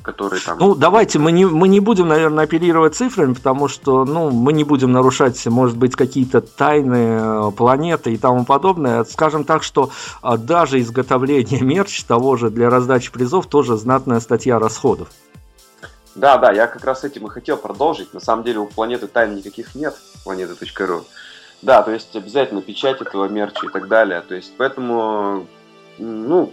которые там... Ну, давайте, мы не, мы не будем, наверное, оперировать цифрами, потому что, ну, мы не будем нарушать, может быть, какие-то тайны э, планеты и тому подобное. Скажем так, что а, даже изготовление мерч того же для раздачи призов тоже знатная статья расходов. Да, да, я как раз этим и хотел продолжить. На самом деле у планеты тайн никаких нет, планеты.ру. Да, то есть обязательно печать этого мерча и так далее. То есть поэтому, ну,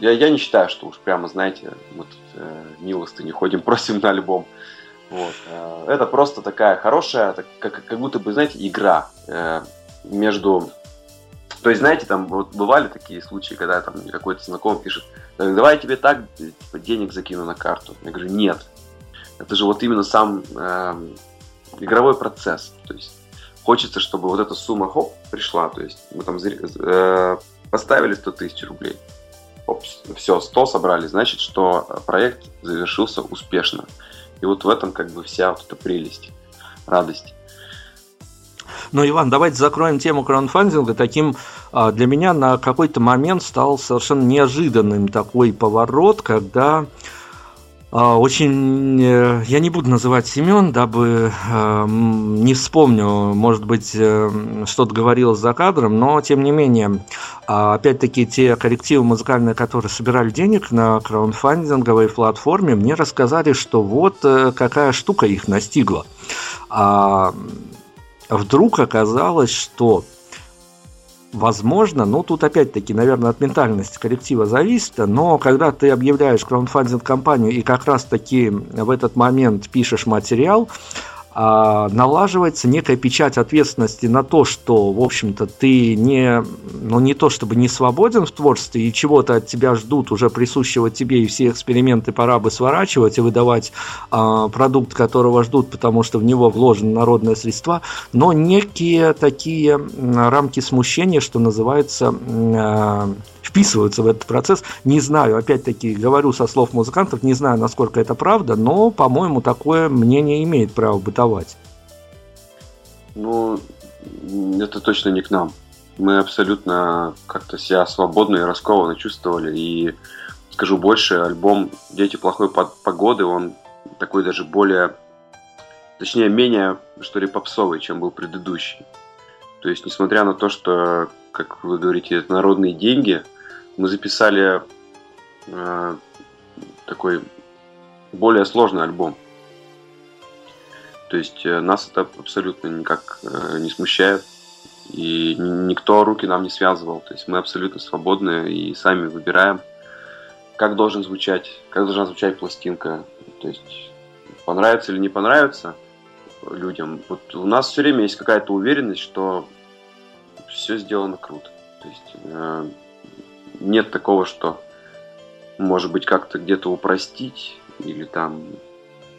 я, я не считаю, что уж прямо, знаете, мы тут э, милости не ходим, <laughs> просим на альбом. Вот. Э, это просто такая хорошая, так, как, как будто бы, знаете, игра э, между... То есть, знаете, там вот бывали такие случаи, когда там какой-то знакомый пишет, давай я тебе так типа, денег закину на карту. Я говорю, нет. Это же вот именно сам э, игровой процесс. То есть хочется, чтобы вот эта сумма, хоп, пришла. То есть мы там э, поставили 100 тысяч рублей все, 100 собрали, значит, что проект завершился успешно. И вот в этом как бы вся вот эта прелесть, радость. Ну, Иван, давайте закроем тему краундфандинга. Таким а, для меня на какой-то момент стал совершенно неожиданным такой поворот, когда очень, э, я не буду называть Семен, дабы э, не вспомню, может быть, э, что-то говорилось за кадром, но тем не менее, а, опять-таки, те коллективы музыкальные, которые собирали денег на краундфандинговой платформе, мне рассказали, что вот какая штука их настигла. А вдруг оказалось, что возможно, ну тут опять-таки, наверное, от ментальности коллектива зависит, но когда ты объявляешь краундфандинг-компанию и как раз-таки в этот момент пишешь материал, налаживается некая печать ответственности на то, что, в общем-то, ты не, ну, не то чтобы не свободен в творчестве и чего-то от тебя ждут уже присущего тебе, и все эксперименты пора бы сворачивать и выдавать а, продукт, которого ждут, потому что в него вложены народные средства, но некие такие рамки смущения, что называется, а, вписываются в этот процесс. Не знаю, опять-таки, говорю со слов музыкантов, не знаю, насколько это правда, но, по-моему, такое мнение имеет право бытовать. Ну, это точно не к нам. Мы абсолютно как-то себя свободно и раскованно чувствовали. И скажу больше, альбом «Дети плохой погоды», он такой даже более, точнее, менее, что ли, попсовый, чем был предыдущий. То есть, несмотря на то, что, как вы говорите, это народные деньги, мы записали э, такой более сложный альбом. То есть э, нас это абсолютно никак э, не смущает. И никто руки нам не связывал. То есть мы абсолютно свободны и сами выбираем, как должен звучать, как должна звучать пластинка. То есть понравится или не понравится людям. Вот у нас все время есть какая-то уверенность, что все сделано круто. То есть э, нет такого, что может быть как-то где-то упростить или там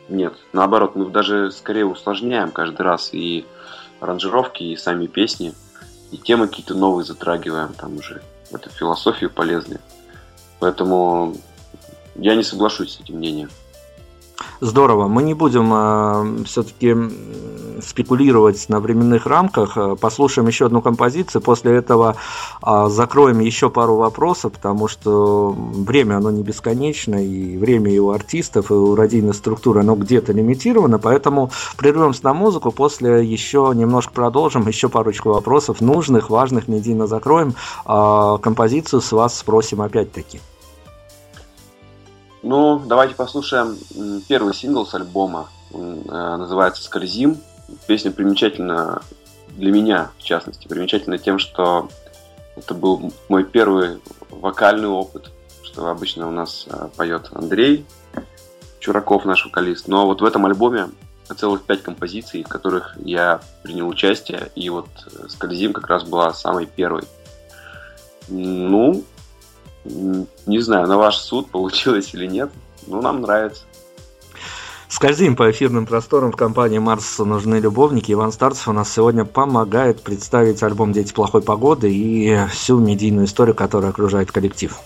нет. Наоборот, мы даже скорее усложняем каждый раз и аранжировки, и сами песни, и темы какие-то новые затрагиваем там уже. Это философию полезные. Поэтому я не соглашусь с этим мнением. Здорово. Мы не будем э, все-таки спекулировать на временных рамках. Э, послушаем еще одну композицию. После этого э, закроем еще пару вопросов, потому что время оно не бесконечно, и время и у артистов, и у радийной структуры оно где-то лимитировано. Поэтому прервемся на музыку. После еще немножко продолжим. Еще парочку вопросов нужных, важных, медийно закроем. Э, композицию с вас спросим опять-таки. Ну, давайте послушаем первый сингл с альбома. Он э, называется «Скользим». Песня примечательна для меня, в частности. Примечательна тем, что это был мой первый вокальный опыт, что обычно у нас э, поет Андрей Чураков, наш вокалист. Но вот в этом альбоме целых пять композиций, в которых я принял участие, и вот э, «Скользим» как раз была самой первой. Ну, не знаю, на ваш суд <laughs> получилось или нет, но нам нравится. Скользим по эфирным просторам в компании Марс нужны любовники. Иван Старцев у нас сегодня помогает представить альбом «Дети плохой погоды» и всю медийную историю, которая окружает коллектив.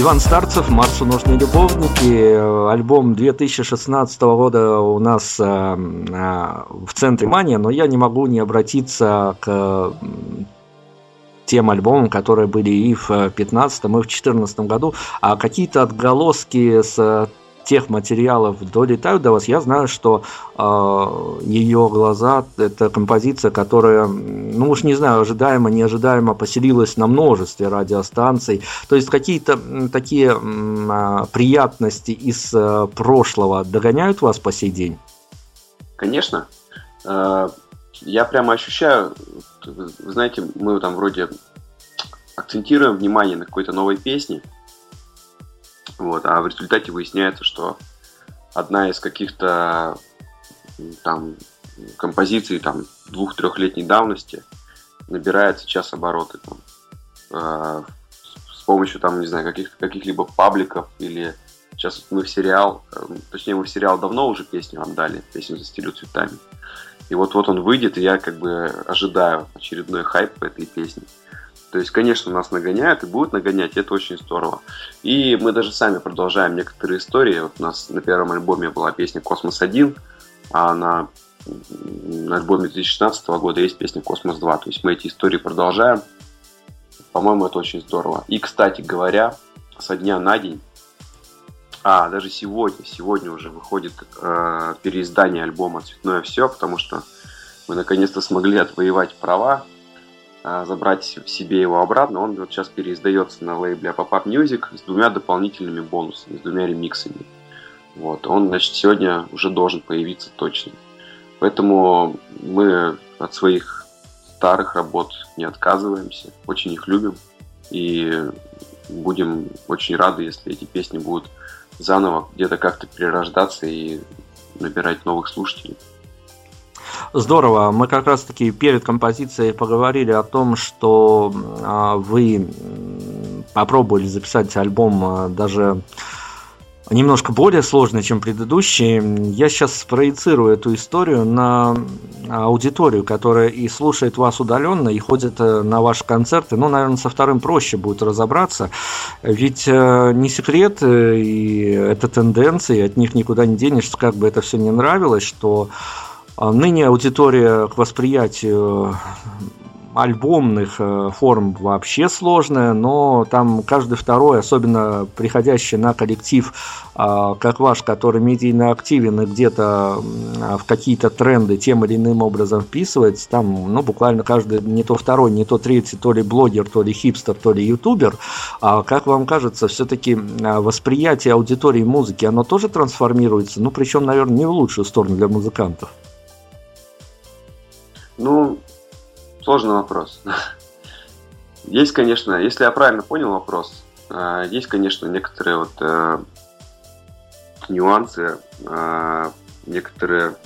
Иван Старцев, Марсу нужны любовники. Альбом 2016 года у нас э, э, в центре внимания, но я не могу не обратиться к тем альбомам, которые были и в 2015 и в 2014 году, а какие-то отголоски с тех материалов долетают до вас, я знаю, что э, ее глаза это композиция, которая, ну уж не знаю, ожидаемо, неожидаемо поселилась на множестве радиостанций. То есть какие-то такие э, приятности из э, прошлого догоняют вас по сей день? Конечно. Э, я прямо ощущаю, вы знаете, мы там вроде акцентируем внимание на какой-то новой песне, вот, а в результате выясняется, что одна из каких-то там композиций там двух-трехлетней давности набирает сейчас обороты там, э, с помощью там, не знаю, каких-то каких-либо пабликов или сейчас мы в сериал, э, точнее мы в сериал давно уже песню отдали, песню «Застелю цветами». И вот-вот он выйдет, и я как бы ожидаю очередной хайп по этой песне. То есть, конечно, нас нагоняют и будут нагонять, и это очень здорово. И мы даже сами продолжаем некоторые истории. Вот у нас на первом альбоме была песня «Космос-1», а на, на альбоме 2016 года есть песня «Космос-2». То есть мы эти истории продолжаем. По-моему, это очень здорово. И, кстати говоря, со дня на день, а, даже сегодня, сегодня уже выходит э, переиздание альбома «Цветное все», потому что мы наконец-то смогли отвоевать права а, забрать себе его обратно. Он вот сейчас переиздается на лейбле Pop-Up Music с двумя дополнительными бонусами, с двумя ремиксами. Вот. Он, значит, сегодня уже должен появиться точно. Поэтому мы от своих старых работ не отказываемся, очень их любим и будем очень рады, если эти песни будут заново где-то как-то перерождаться и набирать новых слушателей. Здорово. Мы как раз таки перед композицией поговорили о том, что а, вы попробовали записать альбом а, даже немножко более сложный, чем предыдущий. Я сейчас проецирую эту историю на аудиторию, которая и слушает вас удаленно, и ходит э, на ваши концерты. Ну, наверное, со вторым проще будет разобраться. Ведь э, не секрет, э, и это тенденции, от них никуда не денешься, как бы это все не нравилось, что а ныне аудитория к восприятию альбомных э, форм вообще сложная, но там каждый второй, особенно приходящий на коллектив, а, как ваш, который медийно активен и где-то в какие-то тренды тем или иным образом вписывается, там, ну, буквально каждый, не то второй, не то третий, то ли блогер, то ли хипстер, то ли ютубер, а как вам кажется, все-таки а, восприятие аудитории музыки, оно тоже трансформируется, ну, причем, наверное, не в лучшую сторону для музыкантов? Ну, сложный вопрос. <laughs> Есть, конечно, если я правильно понял вопрос, э, есть, конечно, некоторые вот э, нюансы, э, некоторые,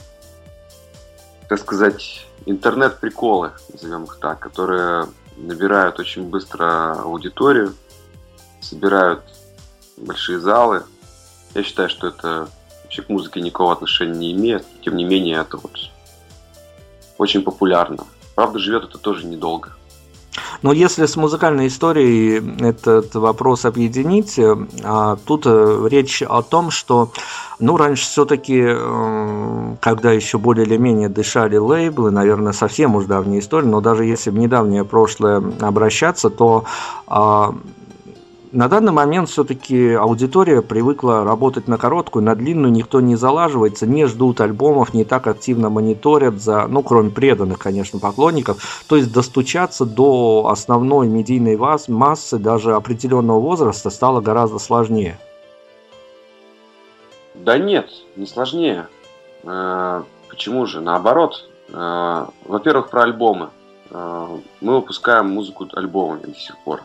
так сказать, интернет-приколы, назовем их так, которые набирают очень быстро аудиторию, собирают большие залы. Я считаю, что это вообще к музыке никакого отношения не имеет. Тем не менее, это вот очень популярно. Правда, живет это тоже недолго. Но если с музыкальной историей этот вопрос объединить, а тут э, речь о том, что ну, раньше все-таки, э, когда еще более или менее дышали лейблы, наверное, совсем уж давняя история, но даже если в недавнее прошлое обращаться, то а, на данный момент все-таки аудитория привыкла работать на короткую, на длинную никто не залаживается, не ждут альбомов, не так активно мониторят за, ну, кроме преданных, конечно, поклонников. То есть достучаться до основной медийной массы даже определенного возраста стало гораздо сложнее. Да нет, не сложнее. Э, почему же? Наоборот. Э, во-первых, про альбомы. Э, мы выпускаем музыку альбомами до сих пор.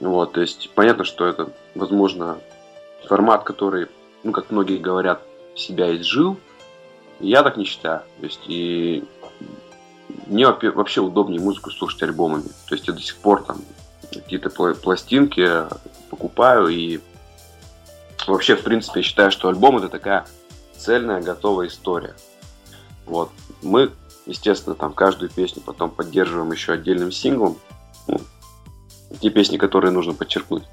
Вот, то есть понятно, что это, возможно, формат, который, ну, как многие говорят, себя изжил. Я так не считаю. То есть и мне вообще удобнее музыку слушать альбомами. То есть я до сих пор там какие-то пластинки покупаю и вообще, в принципе, я считаю, что альбом это такая цельная, готовая история. Вот. Мы, естественно, там каждую песню потом поддерживаем еще отдельным синглом. Ну, те песни, которые нужно подчеркнуть.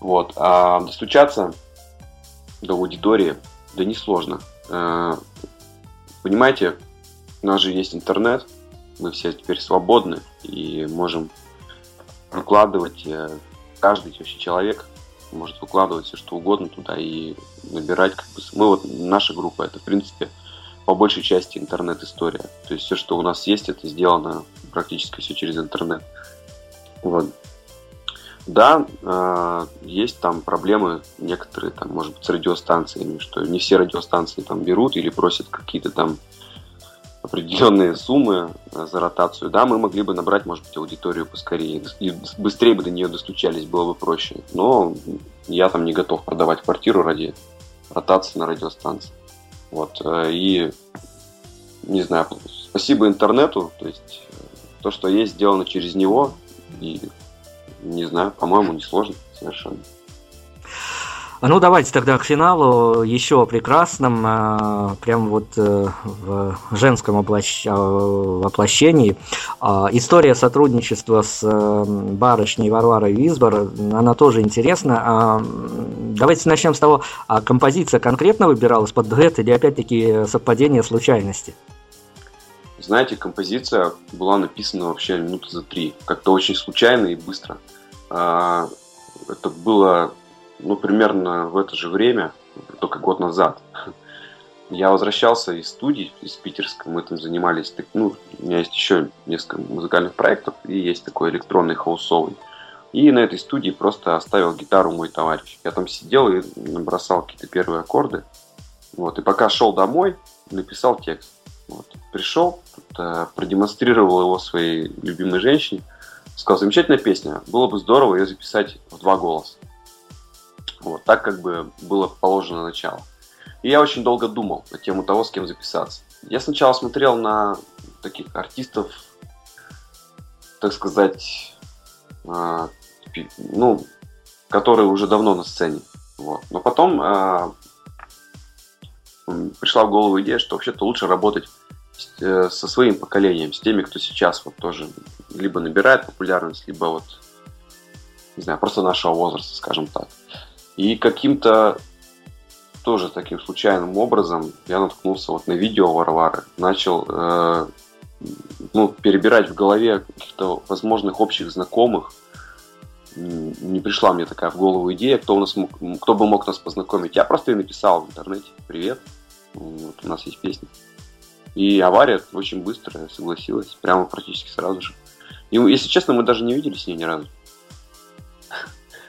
Вот. А достучаться до аудитории, да несложно. Э, понимаете, у нас же есть интернет, мы все теперь свободны и можем выкладывать, э, каждый вообще человек может выкладывать все что угодно туда и набирать. Как бы, мы вот, наша группа, это в принципе по большей части интернет-история. То есть все, что у нас есть, это сделано практически все через интернет. Вот. Да, э, есть там проблемы некоторые, там, может быть, с радиостанциями, что не все радиостанции там берут или просят какие-то там определенные суммы э, за ротацию. Да, мы могли бы набрать, может быть, аудиторию поскорее и быстрее бы до нее достучались, было бы проще. Но я там не готов продавать квартиру ради ротации на радиостанции. Вот. Э, и не знаю, спасибо интернету, то есть э, то, что есть, сделано через него, и не знаю, по-моему, не сложно совершенно. Ну, давайте тогда к финалу еще о прекрасном, а, прям вот э, в женском воплощении. А, история сотрудничества с э, барышней Варварой Визбор, она тоже интересна. А, давайте начнем с того, а композиция конкретно выбиралась под дуэт или опять-таки совпадение случайности? Знаете, композиция была написана вообще минуты за три. Как-то очень случайно и быстро. Это было ну, примерно в это же время, только год назад, я возвращался из студии, из питерской, мы там занимались, ну, у меня есть еще несколько музыкальных проектов, и есть такой электронный хаусовый. И на этой студии просто оставил гитару мой товарищ. Я там сидел и набросал какие-то первые аккорды. Вот, и пока шел домой, написал текст. Вот. Пришел, продемонстрировал его своей любимой женщине, сказал, замечательная песня, было бы здорово ее записать в два голоса. Вот, так как бы было положено начало. И я очень долго думал на тему того, с кем записаться. Я сначала смотрел на таких артистов, так сказать, э, ну, которые уже давно на сцене. Вот. Но потом э, пришла в голову идея, что вообще-то лучше работать э, со своим поколением, с теми, кто сейчас вот тоже либо набирает популярность, либо вот, не знаю, просто нашего возраста, скажем так. И каким-то тоже таким случайным образом я наткнулся вот на видео Варвары, начал э, ну, перебирать в голове каких-то возможных общих знакомых. Не пришла мне такая в голову идея, кто, у нас мог, кто бы мог нас познакомить. Я просто ей написал в интернете «Привет, вот у нас есть песня». И авария очень быстро согласилась, прямо практически сразу же. И, если честно, мы даже не виделись с ней ни разу.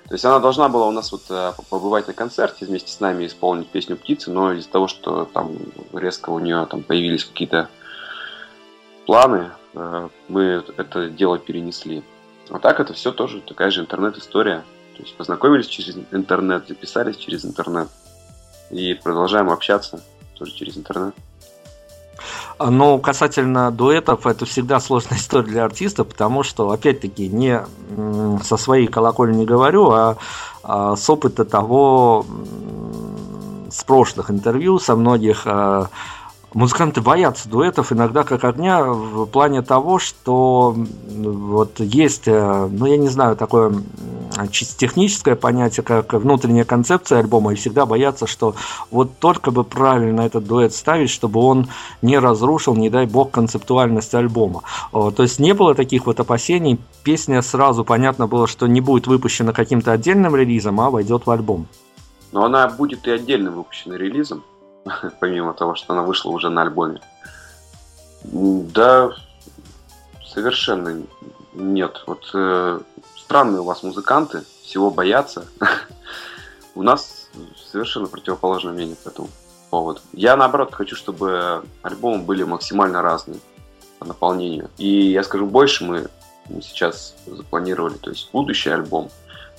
То есть она должна была у нас вот э, побывать на концерте вместе с нами исполнить песню «Птицы», но из-за того, что там резко у нее там появились какие-то планы, э, мы это дело перенесли. А так это все тоже такая же интернет-история. То есть познакомились через интернет, записались через интернет и продолжаем общаться тоже через интернет. Но касательно дуэтов, это всегда сложная <laughs> история для артиста, потому что, опять-таки, не со своей колокольни говорю, а, а с опыта того, с прошлых интервью, со многих а, музыканты боятся дуэтов иногда как огня в плане того, что вот есть, э, ну я не знаю, такое чисто техническое понятие, как внутренняя концепция альбома, и всегда боятся, что вот только бы правильно этот дуэт ставить, чтобы он не разрушил, не дай бог, концептуальность альбома. То есть не было таких вот опасений, песня сразу понятно было, что не будет выпущена каким-то отдельным релизом, а войдет в альбом. Но она будет и отдельно выпущена релизом, <laughs> помимо того, что она вышла уже на альбоме. Да, совершенно нет. Вот э, странные у вас музыканты, всего боятся. <laughs> у нас совершенно противоположное мнение по этому поводу. Я, наоборот, хочу, чтобы альбомы были максимально разные по наполнению. И я скажу больше, мы сейчас запланировали, то есть будущий альбом,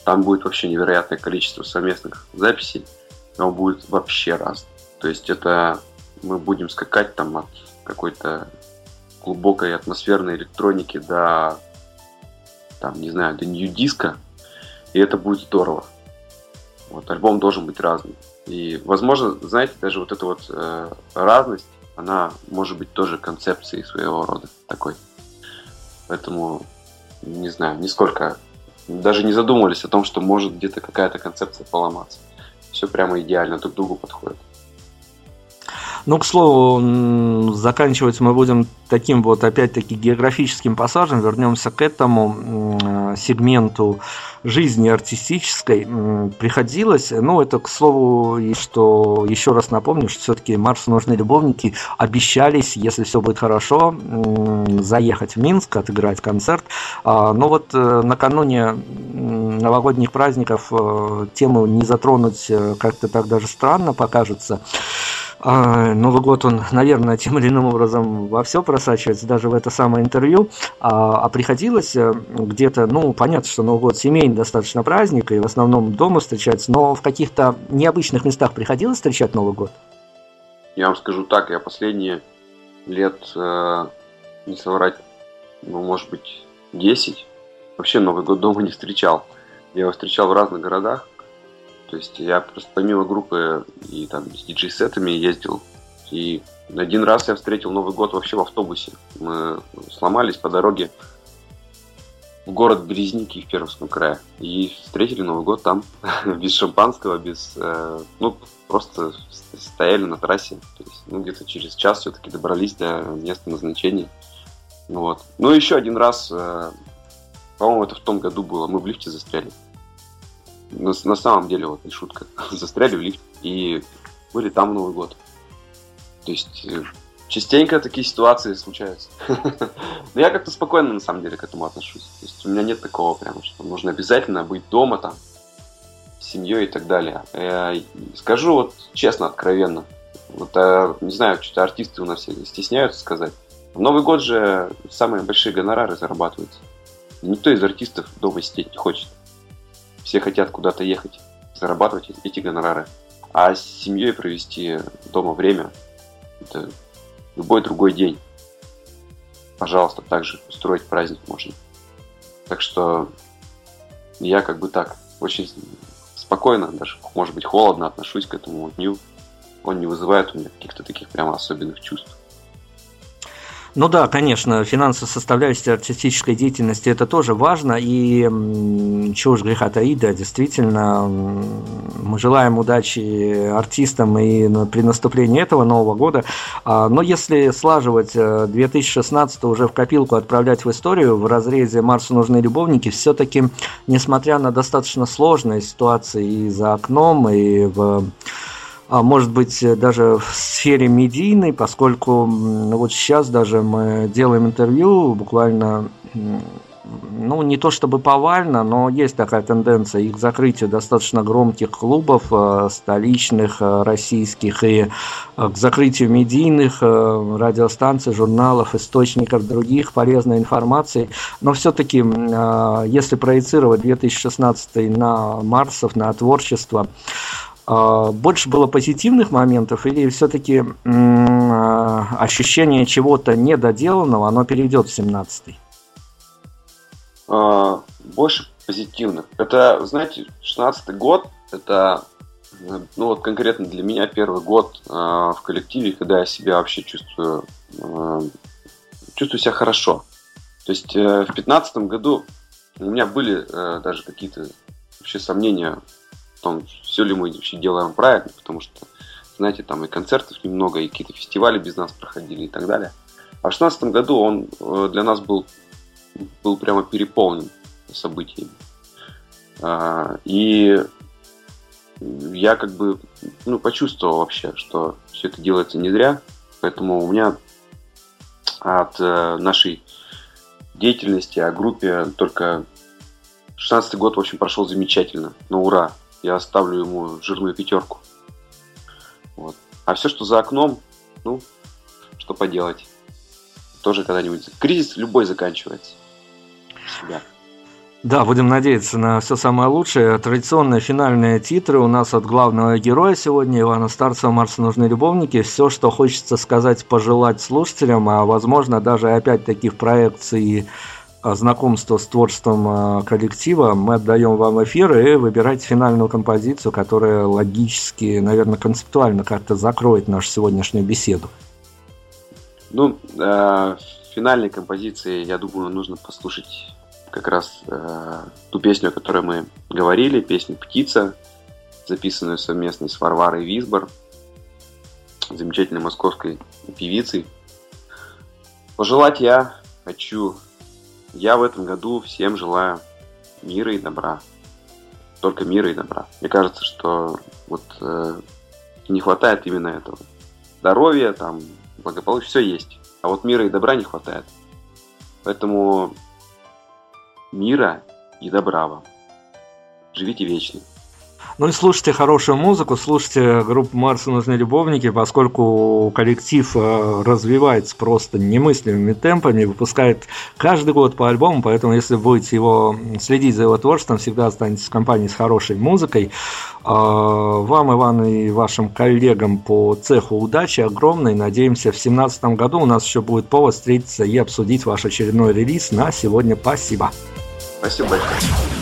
там будет вообще невероятное количество совместных записей, но будет вообще разный. То есть это мы будем скакать там от какой-то глубокой атмосферной электроники до, там, не знаю, до нью-диска, и это будет здорово. Вот, альбом должен быть разный. И, возможно, знаете, даже вот эта вот э, разность, она может быть тоже концепцией своего рода такой. Поэтому, не знаю, нисколько даже не задумывались о том, что может где-то какая-то концепция поломаться. Все прямо идеально друг к другу подходит. Ну, к слову, заканчивать мы будем таким вот, опять-таки, географическим пассажем. Вернемся к этому сегменту жизни артистической. Приходилось, ну, это, к слову, что еще раз напомню, что все-таки Марсу нужны любовники обещались, если все будет хорошо, заехать в Минск, отыграть концерт. А, но вот э, накануне новогодних праздников э, тему не затронуть э, как-то так даже странно покажется. А, Новый год, он, наверное, тем или иным образом во все просачивается, даже в это самое интервью. А, а приходилось э, где-то, ну, понятно, что Новый год семейный достаточно праздник, и в основном дома встречается, но в каких-то необычных местах приходилось встречать Новый год? Я вам скажу так, я последние лет, э, не соврать, ну, может быть, 10, вообще Новый год дома не встречал. Я его встречал в разных городах. То есть я просто помимо группы и там с диджей-сетами ездил. И один раз я встретил Новый год вообще в автобусе. Мы сломались по дороге в город Березники в Пермском крае. И встретили Новый год там, <laughs> без шампанского, без... Э, ну, просто стояли на трассе. То есть, ну, где-то через час все-таки добрались до места назначения. Вот. Ну, еще один раз, э, по-моему, это в том году было, мы в лифте застряли на, на самом деле, вот не шутка, <laughs> застряли в лифте и были там Новый год. То есть э, частенько такие ситуации случаются. <laughs> Но я как-то спокойно на самом деле к этому отношусь. То есть у меня нет такого прямо, что нужно обязательно быть дома там, с семьей и так далее. Я э, скажу вот честно, откровенно. Вот, а, не знаю, что-то артисты у нас все стесняются сказать. В Новый год же самые большие гонорары зарабатываются. Никто из артистов дома сидеть не хочет. Все хотят куда-то ехать, зарабатывать эти гонорары. А с семьей провести дома время – это любой другой день. Пожалуйста, также устроить праздник можно. Так что я как бы так очень спокойно, даже может быть холодно отношусь к этому дню. Он не вызывает у меня каких-то таких прямо особенных чувств. Ну да, конечно, финансовая составляющая артистической деятельности это тоже важно, и чего уж греха таить, да, действительно, мы желаем удачи артистам и при наступлении этого Нового года, а, но если слаживать 2016 э, уже в копилку отправлять в историю в разрезе «Марсу нужны любовники», все-таки, несмотря на достаточно сложные ситуации и за окном, и в может быть даже в сфере медийной, поскольку вот сейчас даже мы делаем интервью буквально ну, не то чтобы повально, но есть такая тенденция их закрытию достаточно громких клубов, э, столичных, э, российских, и э, к закрытию медийных радиостанций, журналов, источников других полезной информации. Но все-таки, если проецировать 2016 на Марсов, на творчество, а, больше было позитивных моментов или все-таки а, ощущение чего-то недоделанного, оно перейдет в 17-й? А, больше позитивных. Это, знаете, 16-й год, это, ну вот конкретно для меня первый год в коллективе, когда я себя вообще чувствую, чувствую себя хорошо. То есть э, в 15 году у меня были э, даже какие-то вообще сомнения том, все ли мы вообще делаем правильно, потому что, знаете, там и концертов немного, и какие-то фестивали без нас проходили и так далее. А в 2016 году он э, для нас был, был прямо переполнен событиями. А, и я как бы ну, почувствовал вообще, что все это делается не зря, поэтому у меня от э, нашей деятельности о группе только 16 год, в общем, прошел замечательно, на ура я оставлю ему жирную пятерку. Вот. А все, что за окном, ну, что поделать. Тоже когда-нибудь. Кризис любой заканчивается. Себя. Да, будем надеяться на все самое лучшее. Традиционные финальные титры у нас от главного героя сегодня, Ивана Старцева «Марсу нужны любовники». Все, что хочется сказать, пожелать слушателям, а возможно даже опять-таки в проекции знакомство с творчеством а, коллектива, мы отдаем вам эфир и выбирайте финальную композицию, которая логически, наверное, концептуально как-то закроет нашу сегодняшнюю беседу. Ну, э, финальной композиции, я думаю, нужно послушать как раз э, ту песню, о которой мы говорили, песню «Птица», записанную совместно с Варварой Висбор, замечательной московской певицей. Пожелать я хочу, я в этом году всем желаю мира и добра. Только мира и добра. Мне кажется, что вот э, не хватает именно этого. Здоровья, там, благополучия, все есть. А вот мира и добра не хватает. Поэтому мира и добра вам. Живите вечно. Ну и слушайте хорошую музыку, слушайте группу Марсу нужны любовники, поскольку коллектив э, развивается просто немыслимыми темпами, выпускает каждый год по альбому, поэтому если будете его следить за его творчеством, всегда останетесь в компании с хорошей музыкой. А, вам, Иван, и вашим коллегам по цеху удачи огромной. Надеемся, в 2017 году у нас еще будет повод встретиться и обсудить ваш очередной релиз. На сегодня спасибо. Спасибо большое.